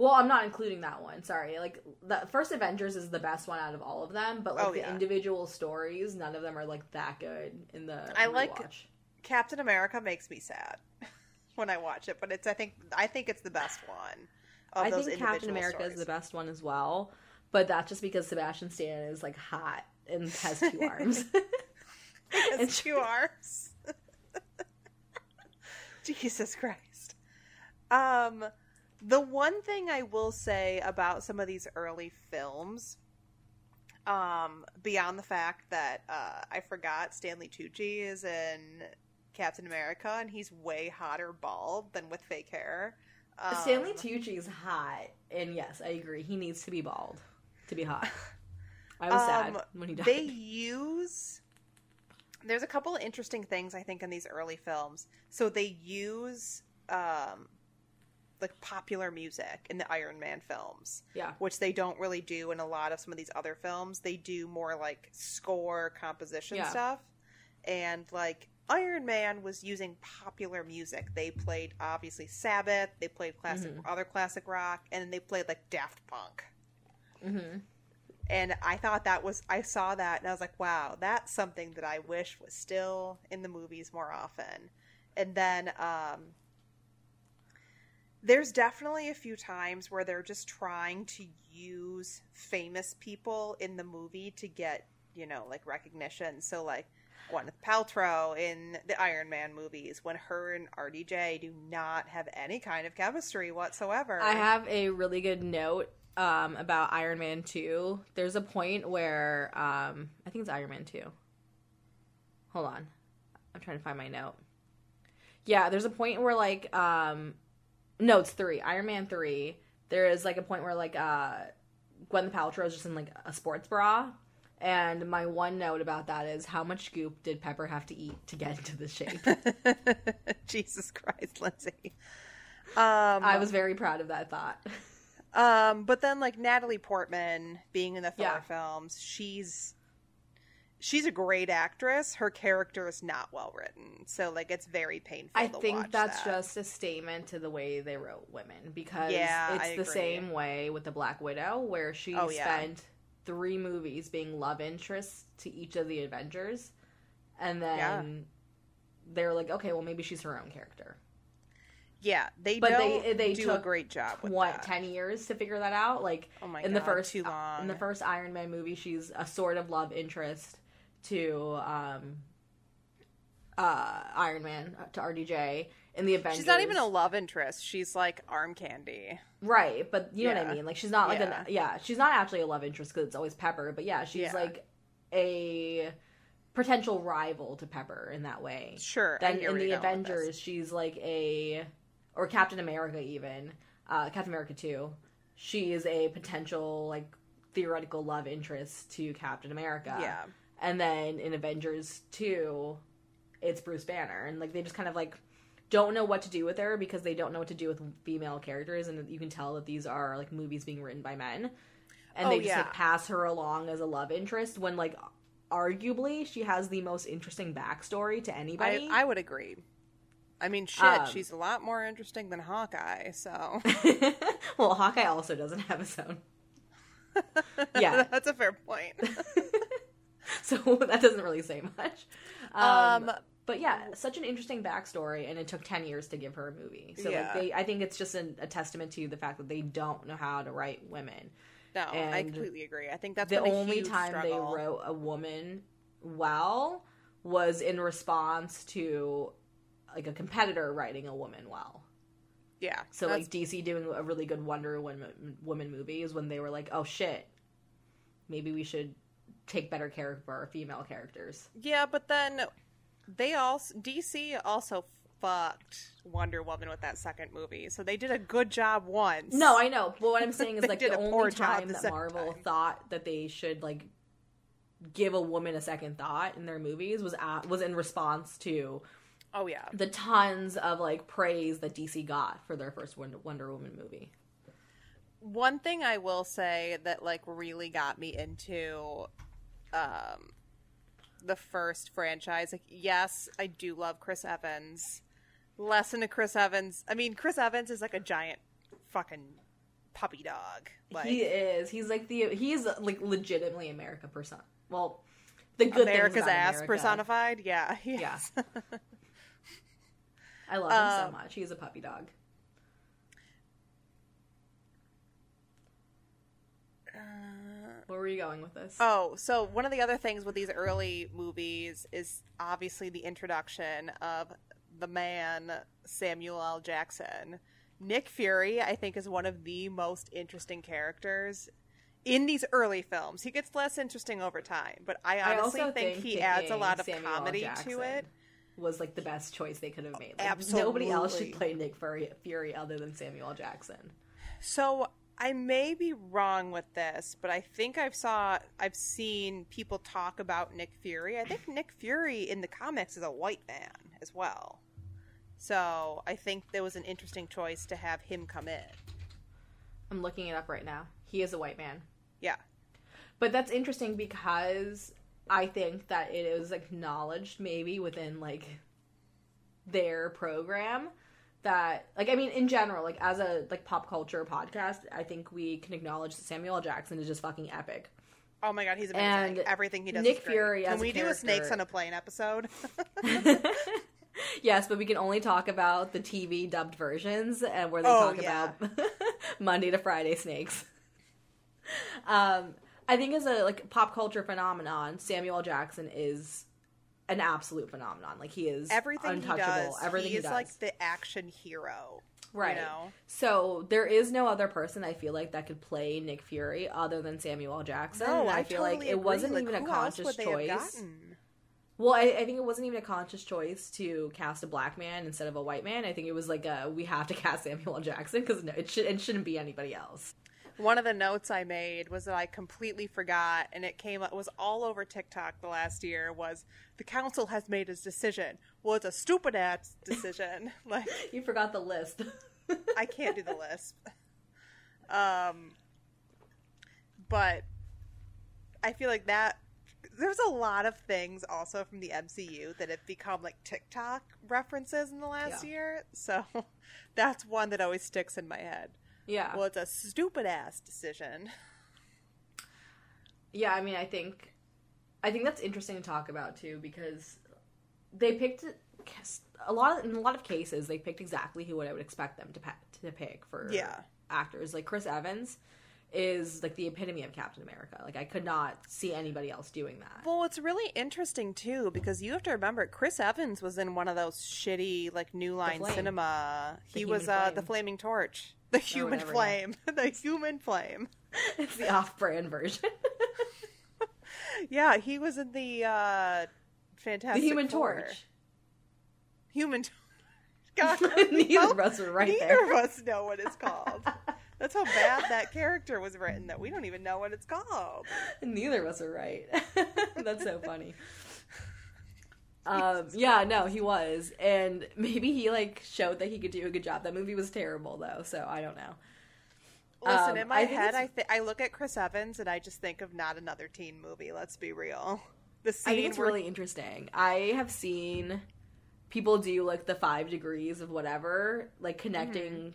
Well, I'm not including that one. Sorry. Like the first Avengers is the best one out of all of them, but like Oh, the yeah. individual stories, none of them are like that good in the. I like- Captain America makes me sad when I watch it, but it's I think I think it's the best one. Of I those think Captain America stories. is the best one as well, but that's just because Sebastian Stan is like hot and has two arms. It's And- two arms. Jesus Christ. Um, the one thing I will say about some of these early films, um, beyond the fact that uh, I forgot Stanley Tucci is in Captain America and he's way hotter bald than with fake hair. Um, Stanley Tucci is hot, and yes, I agree. He needs to be bald to be hot. I was sad Um, when he died. they use there's a couple of interesting things i think in these early films so they use um like popular music in the iron man films yeah, which they don't really do in a lot of some of these other films they do more like score composition Yeah. stuff and like Iron Man was using popular music. They played obviously Sabbath, they played classic Mhm. other classic rock, and they played like Daft Punk. Mm-hmm. And I thought that was I saw that and I was like, wow, that's something that I wish was still in the movies more often. And then um there's definitely a few times where they're just trying to use famous people in the movie to get, you know, like recognition. So like Gwyneth Paltrow in the Iron Man movies when her and RDJ do not have any kind of chemistry whatsoever. I have a really good note um, about Iron Man 2. There's a point where um, I think it's Iron Man 2. Hold on. I'm trying to find my note. Yeah, there's a point where like um no, it's 3. Iron Man 3. There is like a point where like uh Gwen Paltrow is just in like a sports bra. And my one note about that is how much goop did Pepper have to eat to get into this shape? Jesus Christ, Lindsay. Um, I was very proud of that thought. Um, but then like Natalie Portman being in the Thor Yeah. films, she's she's a great actress. Her character is not well written, so like it's very painful. I think that's that. just a statement to the way they wrote women because Yeah, it's I the agree. same way with the Black Widow, where she Oh, yeah. spent three movies being love interests to each of the Avengers, and then Yeah. they're like, okay, well maybe she's her own character. yeah. They But they- they do took a great job with what ten years to figure that out? Like Oh my in god, the first too long. in the first Iron Man movie, she's a sort of love interest to um, uh, Iron Man uh, to RDJ. In the Avengers, She's not even a love interest. She's like arm candy. Right, but you know what I mean. Like she's not like Yeah. a yeah, she's not actually a love interest because it's always Pepper. But yeah, she's Yeah. like a potential rival to Pepper in that way. Sure. Then in the you're going with this. Avengers, she's like a or Captain America even uh, Captain America two. She is a potential like theoretical love interest to Captain America. Yeah. And then in Avengers 2, it's Bruce Banner. And like they just kind of like don't know what to do with her because they don't know what to do with female characters and you can tell that these are like movies being written by men. And Oh, they just yeah. like pass her along as a love interest when like arguably she has the most interesting backstory to anybody. I, I would agree. I mean, shit, Um, she's a lot more interesting than Hawkeye, so. well, Hawkeye also doesn't have his own. Yeah. That's a fair point. So that doesn't really say much. Um, Um, but yeah, such an interesting backstory, and it took ten years to give her a movie. So Yeah. like they, I think it's just an, a testament to the fact that they don't know how to write women. No, I completely agree. I think that's the only time struggle. they wrote a woman well was in response to like a competitor writing a woman well. Yeah. So like DC doing a really good Wonder Woman woman movie is when they were like, oh shit, maybe we should take better care of our female characters. yeah, but then they also DC also fucked Wonder Woman with that second movie, so they did a good job once. No, I know. But what I'm saying is like the only time the that Marvel time. thought that they should like give a woman a second thought in their movies was at, was in response to Oh yeah. the tons of like praise that DC got for their first Wonder Woman movie. One thing I will say that like really got me into um the first franchise, like yes, I do love Chris Evans. Lesson to Chris Evans. I mean, Chris Evans is like a giant fucking puppy dog. Like he is. He's like the he's like legitimately America person. Well, the good America's ass America. personified. Yeah. he Yeah. I love him so Um, much. He's a puppy dog. Where were you going with this? Oh, so one of the other things with these early movies is obviously the introduction of the man Samuel L. Jackson. Nick Fury, I think, is one of the most interesting characters in these early films. He gets less interesting over time, but I I honestly also think, think he adds a lot of Samuel comedy Jackson to it. was like the best choice they could have made. Like, Nobody else should play Nick Fury, Fury other than Samuel Jackson. So I may be wrong with this, but I think I've saw I've seen people talk about Nick Fury. I think Nick Fury in the comics is a white man as well. So I think there was an interesting choice to have him come in. I'm looking it up right now. He is a white man. Yeah. But that's interesting because I think that it is acknowledged maybe within like their program that like I mean in general like as a like pop culture podcast I think we can acknowledge that Samuel L. Jackson is just fucking epic. Oh my god, he's amazing. And Everything he does. Nick. Fury Can as a we do a snakes on a plane episode? yes, but we can only talk about the TV dubbed versions and where they Oh, talk yeah. about Monday to Friday snakes. Um, I think as a like pop culture phenomenon, Samuel. Jackson is an absolute phenomenon. Like he is Everything untouchable. he does, Everything he he, is does. like the action hero. right. You know? So there is no other person I feel like that could play Nick Fury other than Samuel L. Jackson. No, And I, feel totally like it agree. wasn't Like, even a conscious would they have choice. Well, I, I think it wasn't even a conscious choice to cast a black man instead of a white man. I think it was like a we have to cast Samuel L. Jackson because no, it should it shouldn't be anybody else. One of the notes I made was that I completely forgot, and it came up was all over TikTok the last year. Was the council has made his decision? Well, it's a stupid ass decision. like You forgot the list. I can't do the list. Um, but I feel like that there's a lot of things also from the MCU that have become like TikTok references in the last Yeah. year. So that's one that always sticks in my head. Yeah. Well, it's a stupid ass decision. Yeah, I mean, I think, I think that's interesting to talk about too because they picked a lot in a lot of cases they picked exactly who I would expect them to to pick for Yeah. actors. Like Chris Evans is like the epitome of Captain America. Like I could not see anybody else doing that. Well, it's really interesting too because you have to remember Chris Evans was in one of those shitty like New Line Cinema. The he was uh, the Flaming Torch, the human flame, the human flame. it's the off-brand version. Yeah, he was in the uh, Fantastic the Human Four. Torch. Human Torch. God, Neither of us were right neither there. of us know what it's called. That's how bad that character was written that we don't even know what it's called. Neither of us are right. That's so funny. Um, yeah, no, he was, and maybe he like showed that he could do a good job. That movie was terrible though, so I don't know. Listen, Um, in my I head, I th- I look at Chris Evans and I just think of not another teen movie. Let's be real. The I think it's where really interesting. I have seen people do like the five degrees of whatever, like connecting,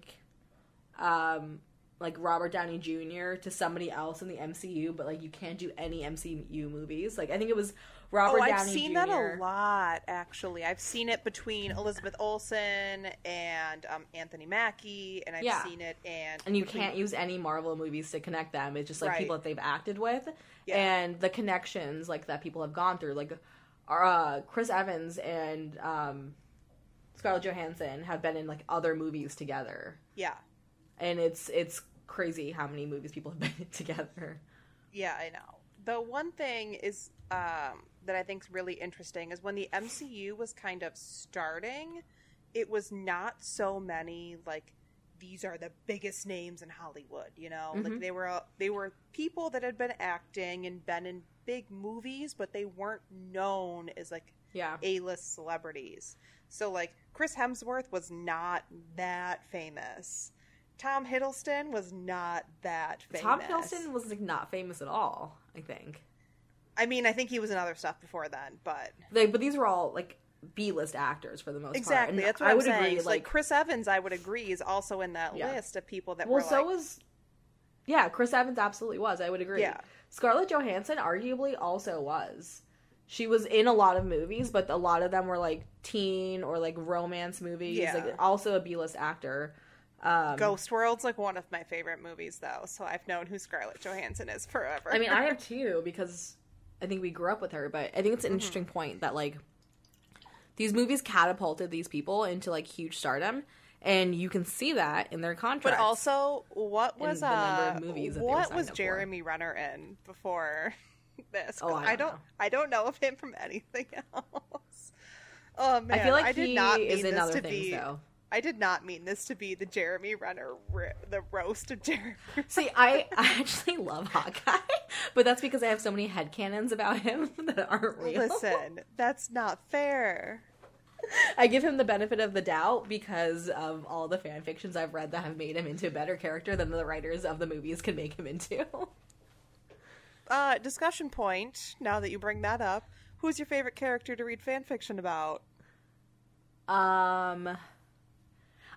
um, like Robert Downey Jr. to somebody else in the MCU, but like you can't do any MCU movies. Like I think it was Robert oh, I've seen Jr. that a lot. Actually, I've seen it between Elizabeth Olsen and um, Anthony Mackie, and I've Yeah. seen it and and you between- can't use any Marvel movies to connect them. It's just like Right. people that they've acted with, Yeah. and the connections like that people have gone through. Like, uh, Chris Evans and um, Scarlett Johansson have been in like other movies together, Yeah, and it's it's crazy how many movies people have been in together. yeah, I know. The one thing is um, that I think is really interesting is when the MCU was kind of starting, it was not so many like these are the biggest names in Hollywood. You know, like Mhm. they were uh, they were people that had been acting and been in big movies, but they weren't known as like Yeah, A-list celebrities. So like Chris Hemsworth was not that famous. Tom Hiddleston was not that famous. Tom Hiddleston was like not famous at all. I think, I mean, I think he was in other stuff before then, but like, but these were all like B list actors for the most exactly part. And that's what I am would saying. agree. It's like, Chris Evans, I would agree, is also in that Yeah. list of people that well, were so like, was yeah, Chris Evans absolutely was. I would agree. Yeah. Scarlett Johansson arguably also was. She was in a lot of movies, but a lot of them were like teen or like romance movies. Yeah. Like also a B list actor. Um, Ghost World's like one of my favorite movies, though. So I've known who Scarlett Johansson is forever. I mean, I have too because I think we grew up with her, but I think it's an Mm-hmm. interesting point that like these movies catapulted these people into like huge stardom, and you can see that in their contracts. But also, what was the number uh, of movies that they were what was up for. Jeremy Renner in before this? Oh, I I don't don't, know. I don't know of him from anything else. Oh man, I feel like I did he not is in other things be. though. I did not mean this to be the Jeremy Renner, the roast of Jeremy. See, I, I actually love Hawkeye, but that's because I have so many headcanons about him that aren't real. Listen, that's not fair. I give him the benefit of the doubt because of all the fan fictions I've read that have made him into a better character than the writers of the movies can make him into. uh, discussion point. Now that you bring that up, who's your favorite character to read fan fiction about? Um,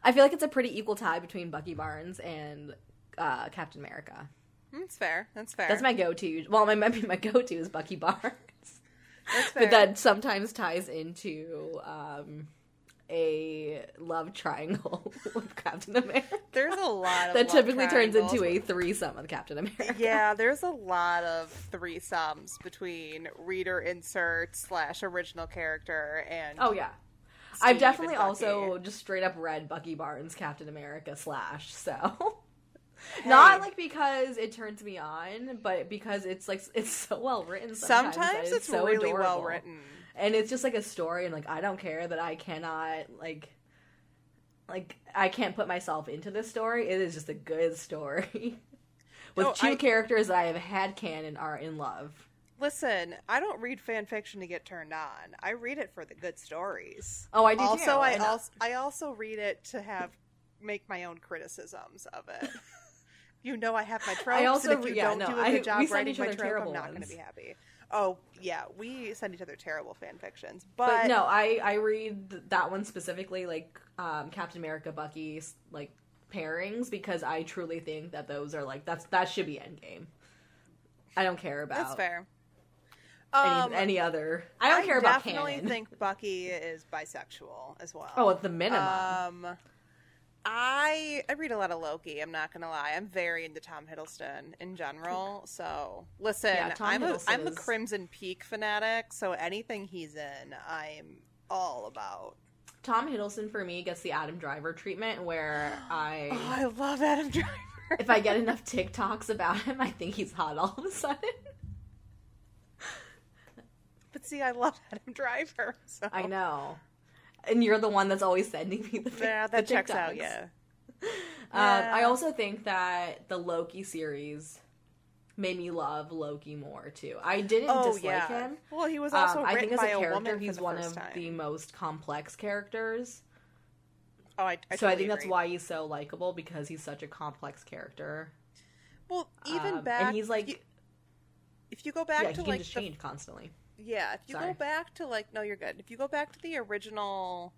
I feel like it's a pretty equal tie between Bucky Barnes and uh, Captain America. That's fair. That's fair. That's my go-to. Well, my maybe my go-to is Bucky Barnes, That's fair. but that sometimes ties into um, a love triangle with Captain America. there's a lot of that typically turns into a threesome with Captain America. Yeah, there's a lot of threesomes between reader insert slash original character and Oh yeah. I've definitely also just straight up read Bucky Barnes Captain America slash so not like because it turns me on, but because it's like it's so well written. Sometimes, sometimes that it's so really adorable. well written. and it's just like a story, and like I don't care that I cannot like like I can't put myself into this story. It is just a good story with No, two I- characters that I have had canon are in love. Listen, I don't read fan fiction to get turned on. I read it for the good stories. Oh, I do also, too. I and- also I also read it to have make my own criticisms of it. you know, I have my tropes. also and if you yeah, don't no, do a good job writing my trope, I'm not going to be happy. Oh yeah, we send each other terrible fan fictions, But, but, no, I I read that one specifically, like um, Captain America, Bucky, like pairings, because I truly think that those are like that's that should be Endgame. I don't care about that's fair. Any, Um, any other. I don't care about canon. I definitely think Bucky is bisexual as well. oh, at the minimum. Um, I I read a lot of Loki. I'm not gonna lie. I'm very into Tom Hiddleston in general. So listen, Yeah, I'm a Hiddleston I'm a Crimson Peak fanatic. So anything he's in, I'm all about. Tom Hiddleston for me gets the Adam Driver treatment, where Oh, I I love Adam Driver. if I get enough TikToks about him, I think he's hot all of a sudden. See, I love Adam Driver. So I know. And you're the one that's always sending me the Yeah, the that checks out. Yeah. Um, I also think that the Loki series made me love Loki more too. I didn't Oh dislike yeah. him. Well, he was also Um, I think as a a, character, woman he's the one of time. the most complex characters. Oh, I, I so I think that's agree. why he's so likable because he's such a complex character. Well, even Um, back, and he's like, if you, if you go back yeah, he to can like the change constantly. Yeah, if you Sorry. go back to like no, you're good. If you go back to the original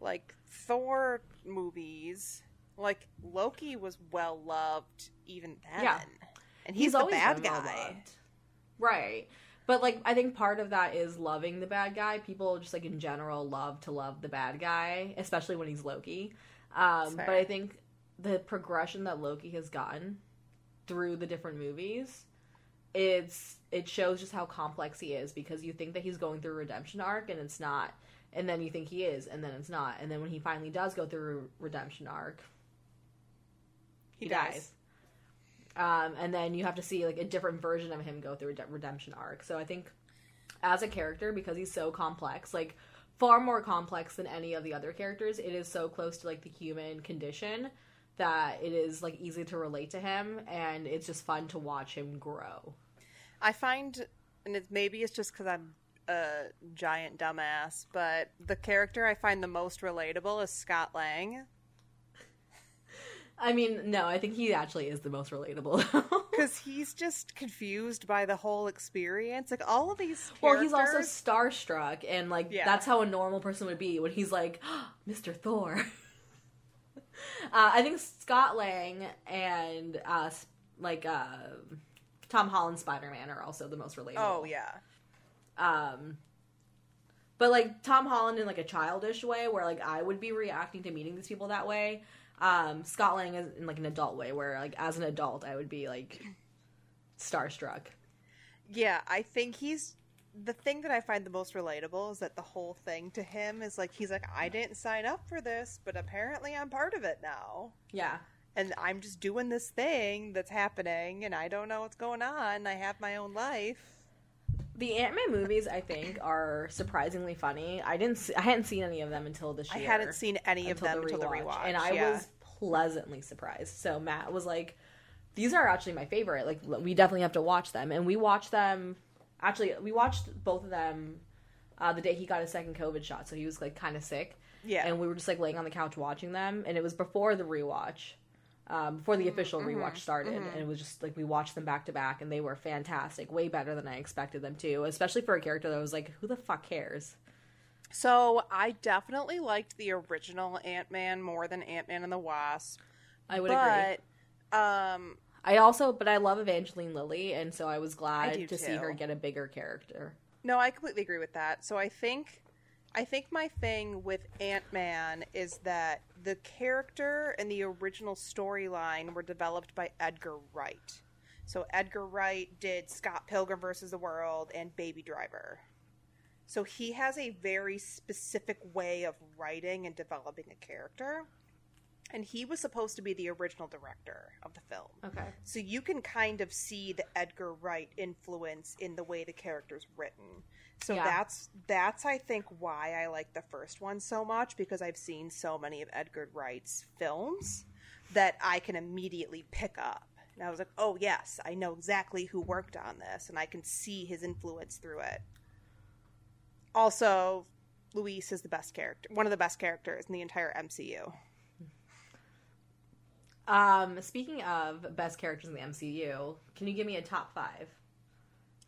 like Thor movies, like Loki was well loved even then. Yeah. And he's, the always bad guy. right? But like, I think part of that is loving the bad guy. People just like in general love to love the bad guy, especially when he's Loki. Um, but I think the progression that Loki has gotten through the different movies, it's it shows just how complex he is because you think that he's going through a redemption arc and it's not, and then you think he is and then it's not, and then when he finally does go through a redemption arc, He, he dies. dies. Um, and then you have to see like a different version of him go through a de- redemption arc. So I think as a character, because he's so complex, like far more complex than any of the other characters, it is so close to like the human condition that it is like easy to relate to him, and it's just fun to watch him grow. I find and maybe it's just cuz I'm a giant dumbass, but the character I find the most relatable is Scott Lang. I mean, no, I think he actually is the most relatable. Because he's just confused by the whole experience. Like all of these characters. Well, he's also starstruck, and like Yeah. that's how a normal person would be when he's like, "Mr. Thor." uh, I think Scott Lang and uh, like uh, Tom Holland Spider Man are also the most relatable. Oh yeah. Um, but like Tom Holland in like a childish way, where like I would be reacting to meeting these people that way. Um, Scott Lang is in like an adult way, where like as an adult I would be like starstruck. Yeah, I think he's the thing that I find the most relatable is that the whole thing to him is like he's like I didn't sign up for this, but apparently I'm part of it now. Yeah. And I'm just doing this thing that's happening and I don't know what's going on. I have my own life. The Ant Man movies, I think, are surprisingly funny. I didn't, see, I hadn't seen any of them until this year. I hadn't seen any of them until the rewatch. and I yeah. was pleasantly surprised. So Matt was like, "These are actually my favorite. Like, we definitely have to watch them." And we watched them. Actually, we watched both of them uh, the day he got his second COVID shot. So he was like kind of sick, Yeah. and we were just like laying on the couch watching them. And it was before the rewatch. Um, before the official rewatch started, and it was just like we watched them back to back, and they were fantastic, way better than I expected them to, especially for a character that was like, who the fuck cares? So I definitely liked the original Ant Man more than Ant Man and the Wasp. I would agree. but um, I also, but I love Evangeline Lilly, and so I was glad do to see her get a bigger character. no, I completely agree with that. So I think, I think my thing with Ant Man is that the character and the original storyline were developed by Edgar Wright. So Edgar Wright did Scott Pilgrim versus the World and Baby Driver. So he has a very specific way of writing and developing a character. And he was supposed to be the original director of the film. Okay. So you can kind of see the Edgar Wright influence in the way the character's written. So Yeah. that's that's I think why I like the first one so much because I've seen so many of Edgar Wright's films that I can immediately pick up. And I was like, "Oh yes, I know exactly who worked on this and I can see his influence through it." Also, Luis is the best character, one of the best characters in the entire MCU. Um, speaking of best characters in the MCU, can you give me a top five?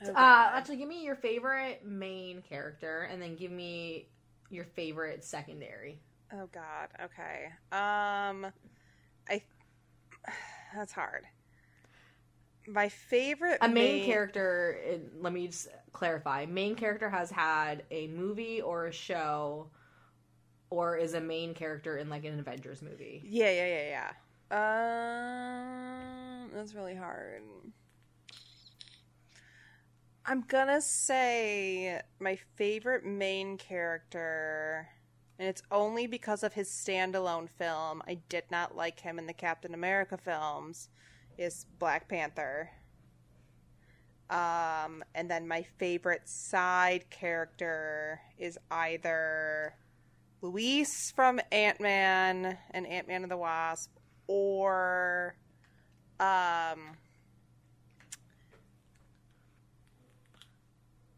Oh, Uh, actually, give me your favorite main character, and then give me your favorite secondary. Oh God. Okay. Um, I. That's hard. My favorite A main character. uh, Let me just clarify. Main character has had a movie or a show, or is a main character in like an Avengers movie. Yeah, yeah, yeah, yeah. Um, that's really hard. I'm gonna say my favorite main character, and it's only because of his standalone film. I did not like him in the Captain America films. Is Black Panther. Um, and then my favorite side character is either Luis from Ant Man and Ant Man and the Wasp, or um,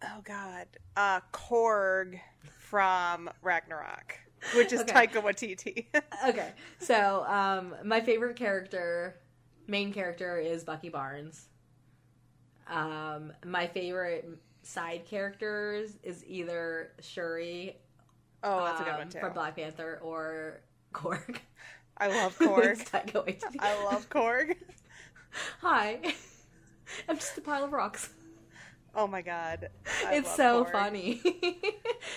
oh god, uh, Korg from Ragnarok, which is Okay. Taika Waititi. okay, so um, my favorite character, main character, is Bucky Barnes. Um, my favorite side characters is either Shuri oh, that's a good um, one too. from Black Panther or Korg. I love Korg. It's Taika Waititi. I love Korg. Hi, I'm just a pile of rocks. Oh my god, I it's so Korg. funny.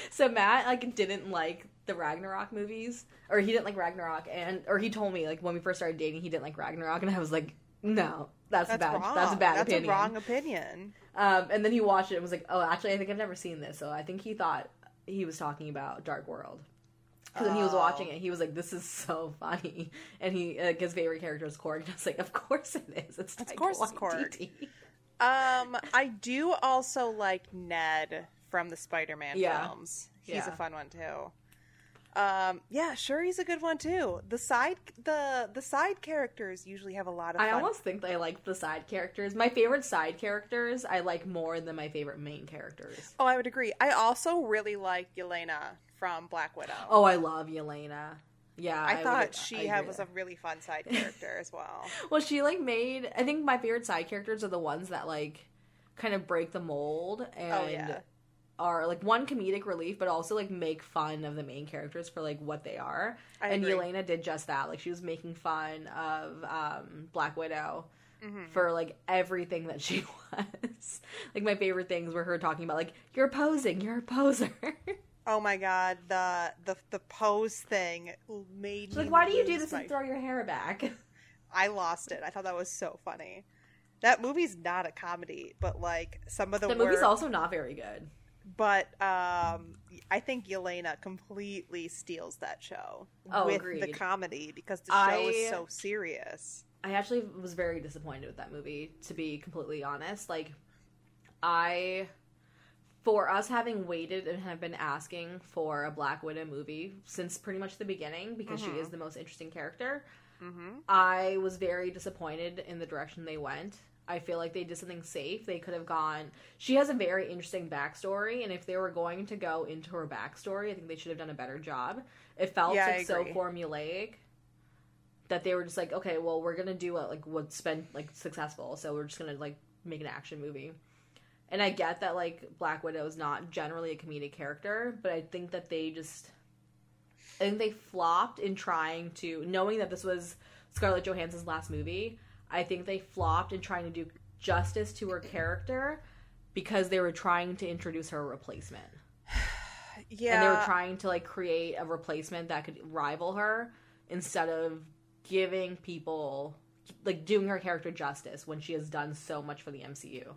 so Matt like didn't like the Ragnarok movies, or he didn't like Ragnarok, and or he told me like when we first started dating he didn't like Ragnarok, and I was like, no, that's, That's bad. wrong. That's a bad That's opinion. a wrong opinion. Um, and then he watched it and was like, oh, actually, I think I've never seen this, so I think he thought he was talking about Dark World. Because when he was Oh. watching it, he was like, "This is so funny," and he like, his favorite character is Korg. And I was like, "Of course it is. It's Of course it's Korg. Um, I do also like Ned from the Spider-Man Yeah. films. He's Yeah. a fun one too. Um, yeah, sure, he's a good one too. The side, the the side characters usually have a lot of. I fun. almost think I like the side characters. My favorite side characters I like more than my favorite main characters. Oh, I would agree. I also really like Yelena from Black Widow. Oh, I love Yelena. Yeah, I, would- thought she I had, was a really fun side character as well. Well, she like made. I think my favorite side characters are the ones that like kind of break the mold and Oh, yeah. are like one comedic relief, but also like make fun of the main characters for like what they are. I and agree. Yelena did just that. Like she was making fun of um, Black Widow. Mhm. For like everything that she was, like my favorite things were her talking about like you're posing, you're a poser. Oh my god, the the the pose thing made like, why do you do this my and throw your hair back? I lost it. I thought that was so funny. That movie's not a comedy, but like some of the, The movie's also not very good. But um, I think Yelena completely steals that show Oh, with agreed. the comedy because the show I- is so serious. I actually was very disappointed with that movie, to be completely honest. Like, I, for us having waited and have been asking for a Black Widow movie since pretty much the beginning because she Mhm. is the most interesting character, Mm-hmm. I was very disappointed in the direction they went. I feel like they did something safe. They could have gone. She has a very interesting backstory, and if they were going to go into her backstory, I think they should have done a better job. It felt Yeah, like so formulaic that they were just like, okay, well, we're gonna do what like what's been like successful, so we're just gonna like make an action movie. And I get that like Black Widow is not generally a comedic character, but I think that they just, I think they flopped in trying to knowing that this was Scarlett Johansson's last movie. I think they flopped in trying to do justice to her character because they were trying to introduce her a replacement. Yeah. And they were trying to like create a replacement that could rival her instead of giving people like doing her character justice when she has done so much for the MCU.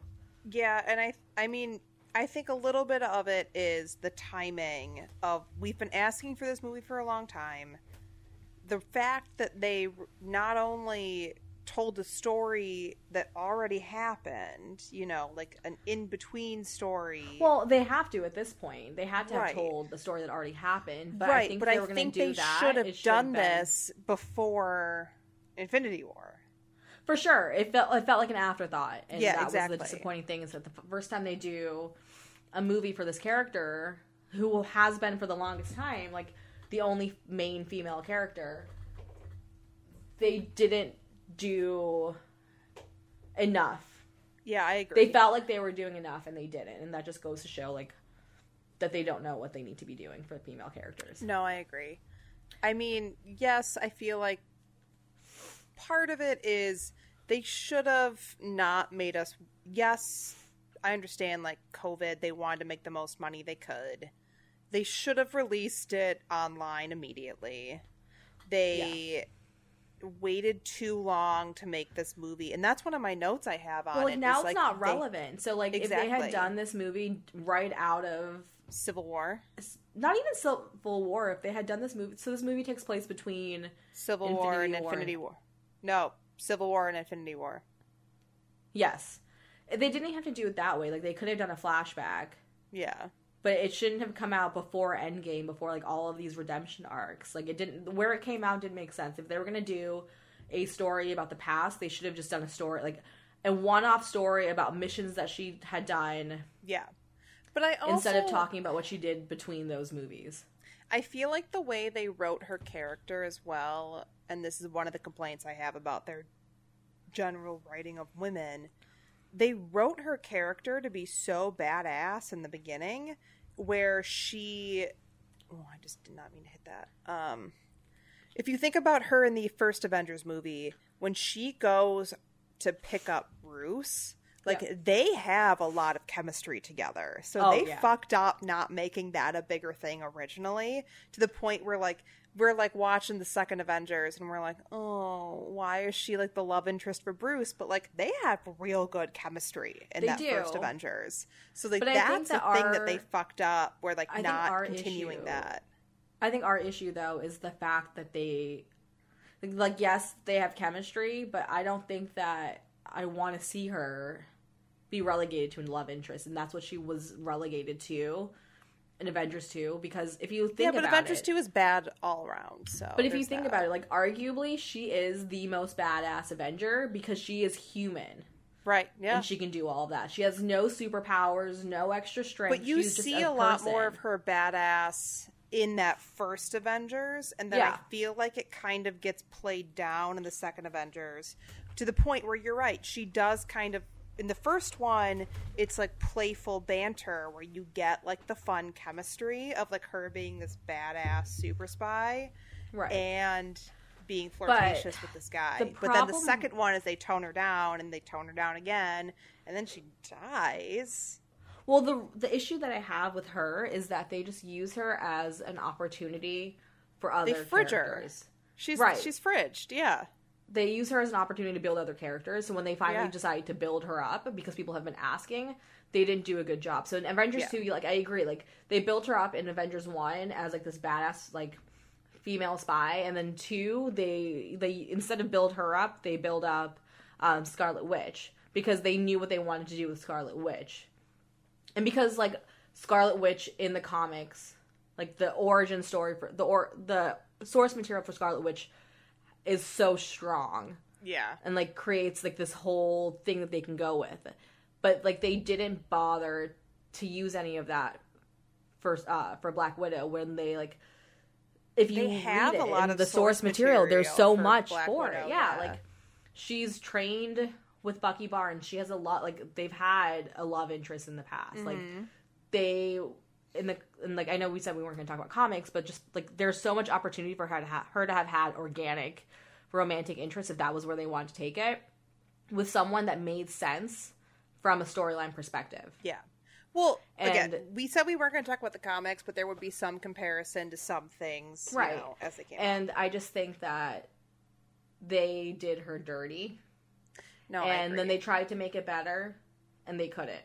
Yeah, and I I mean, I think a little bit of it is the timing of we've been asking for this movie for a long time. The fact that they not only told a story that already happened, you know, like an in between story. Well, they have to at this point. They had to have Right. told the story that already happened. But right, I think but they I were going to think they should have done been- this before Infinity War. For sure. It felt it felt like an afterthought, and Yeah, that was the disappointing thing is that the first time they do a movie for this character, who has been for the longest time like the only main female character, they didn't do enough. Yeah, I agree. They felt like they were doing enough, and they didn't, and that just goes to show like that they don't know what they need to be doing for female characters. No, I agree. I mean, yes, I feel like part of it is they should have not made us. Yes, I understand, like, COVID, they wanted to make the most money they could. They should have released it online immediately. They waited too long to make this movie, and that's one of my notes I have on Well, it. like, now it's like, not they- relevant. So, like, if they had done this movie right out of Civil War. not even Civil War, if they had done this movie, so this movie takes place between Civil War and War. Infinity War. No, Civil War and Infinity War. yes, they didn't have to do it that way. Like, they could have done a flashback, Yeah. but it shouldn't have come out before Endgame, before like all of these redemption arcs. Like, it didn't where it came out didn't make sense. If they were gonna do a story about the past, they should have just done a story like a one-off story about missions that she had done Yeah. But I also instead of talking about what she did between those movies. I feel like the way they wrote her character as well, and this is one of the complaints I have about their general writing of women, they wrote her character to be so badass in the beginning where she oh, I just did not mean to hit that. Um if you think about her in the first Avengers movie, when she goes to pick up Bruce, like Yeah. they have a lot of chemistry together. So Oh, they yeah. fucked up not making that a bigger thing originally to the point where like we're like watching the second Avengers and we're like, "Oh, why is she like the love interest for Bruce?" But like they have real good chemistry in They that do. first Avengers. So like But that's the thing that they fucked up where like I not continuing issue- that. I think our issue though is the fact that they like, like yes, they have chemistry, but I don't think that I want to see her be relegated to a love interest and that's what she was relegated to in Avengers 2 because if you think about it, yeah, but Avengers it, 2 is bad all around. So But if you think that. about it, like arguably she is the most badass Avenger because she is human right, yeah. and she can do all of that. She has no superpowers, no extra strength. But you She's see a, lot more of her badass in that first Avengers, and then Yeah. I feel like it kind of gets played down in the second Avengers to the point where you're right. She does kind of. In the first one, it's like playful banter where you get like the fun chemistry of like her being this badass super spy right. and being flirtatious with this guy. the but then the second one is they tone her down and they tone her down again, and then she dies. Well, the the issue that I have with her is that they just use her as an opportunity for other They fridge her. characters. She's Right. she's fridged, yeah. They use her as an opportunity to build other characters. So when they finally Yeah. decide to build her up, because people have been asking, they didn't do a good job. So in Avengers Yeah. two, like I agree, like they built her up in Avengers one as like this badass like female spy, and then two, they they instead of build her up, they build up um, Scarlet Witch because they knew what they wanted to do with Scarlet Witch, and because like Scarlet Witch in the comics, like the origin story for the or the source material for Scarlet Witch is so strong Yeah. and like creates like this whole thing that they can go with. But like they didn't bother to use any of that for uh for Black Widow when they like if you They have a lot of the source source material, there's so for much Black for Widow, it. Yeah, yeah. like she's trained with Bucky Barnes. She has a lot like they've had a love interest in the past. Like Mhm. they in the and like I know we said we weren't going to talk about comics, but just like there's so much opportunity for her to ha- her to have had organic romantic interest if that was where they wanted to take it with someone that made sense from a storyline perspective. Yeah. Well, again, And- we said we weren't going to talk about the comics, but there would be some comparison to some things, you Right. know, as they came. out. And I just think that they did her dirty. no, and then they tried to make it better and they couldn't.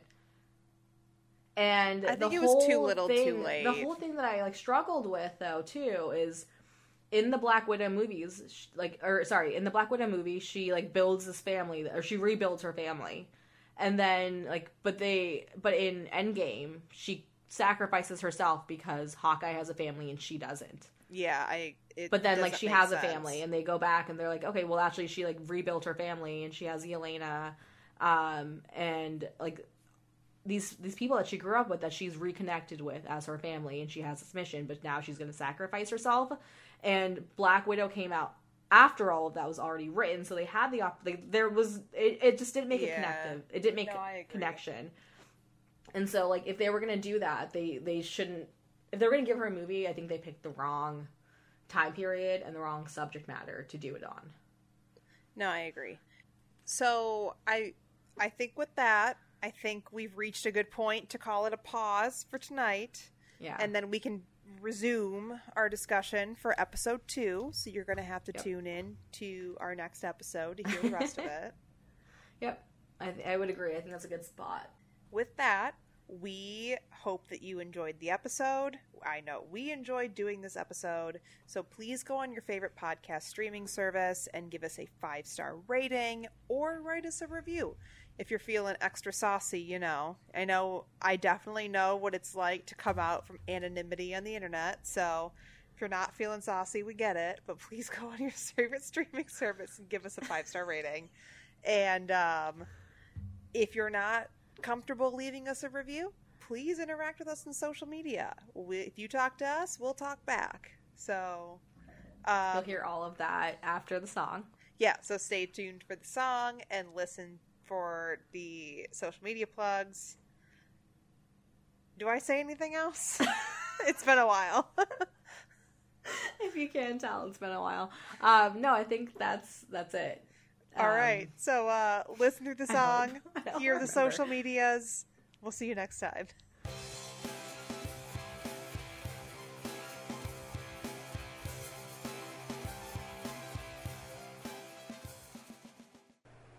And I think it was too little, too thing- late. The whole thing that I like struggled with though too is in the Black Widow movies, like or sorry, in the Black Widow movie, she like builds this family or she rebuilds her family, and then like but they but in Endgame she sacrifices herself because Hawkeye has a family and she doesn't. yeah, I. It But then like she has a family and they go back and they're like, okay, well actually she like rebuilt her family and she has Yelena, um, and like these these people that she grew up with that she's reconnected with as her family and she has this mission, but now she's gonna sacrifice herself. And Black Widow came out after all of that was already written, so they had the op- they, there was it, it just didn't make it connective. It didn't make No, agree. connection. And so like if they were gonna do that, they they shouldn't. If they were gonna give her a movie, I think they picked the wrong time period and the wrong subject matter to do it on. No, I agree. So I, I think with that, I think we've reached a good point to call it a pause for tonight, Yeah. and then we can resume our discussion for episode two. So you're going to have to Yep. tune in to our next episode to hear the rest of it. yep. I, th- I would agree. I think that's a good spot. with that, we hope that you enjoyed the episode. I know we enjoyed doing this episode. So please go on your favorite podcast streaming service and give us a five star rating or write us a review. If you're feeling extra saucy, you know. I know I definitely know what it's like to come out from anonymity on the internet. So if you're not feeling saucy, we get it. But please go on your favorite streaming service and give us a five star rating. And um, if you're not comfortable leaving us a review, please interact with us on social media. We, if you talk to us, we'll talk back. So, You'll um, hear all of that after the song. yeah, so stay tuned for the song and listen for the social media plugs. Do I say anything else? it's been a while. if you can't tell, it's been a while. Um, no, I think that's that's it. All Um, right, so uh, listen to the song, hear the remember. social medias. We'll see you next time.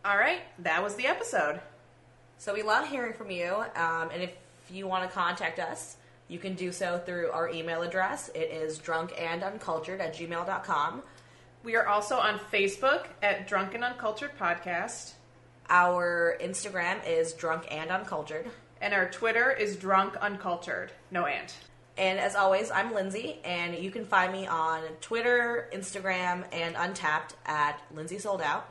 All right, that was the episode. So we love hearing from you, um, and if you want to contact us, you can do so through our email address. It is drunkanduncultured at gmail.com. We are also on Facebook at Drunken Uncultured Podcast, Our Instagram is drunk and uncultured. and our Twitter is Drunk Uncultured. No and. And as always, I'm Lindsay, and you can find me on Twitter, Instagram, and Untappd at Lindsay Sold Out.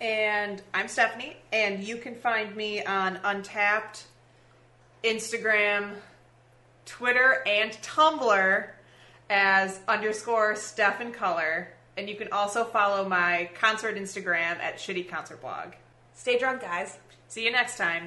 And I'm Stephanie, and you can find me on Untappd, Instagram, Twitter, and Tumblr as underscore Steph in Color. And you can also follow my concert Instagram at Shitty Concert Blog. Stay drunk, guys. See you next time.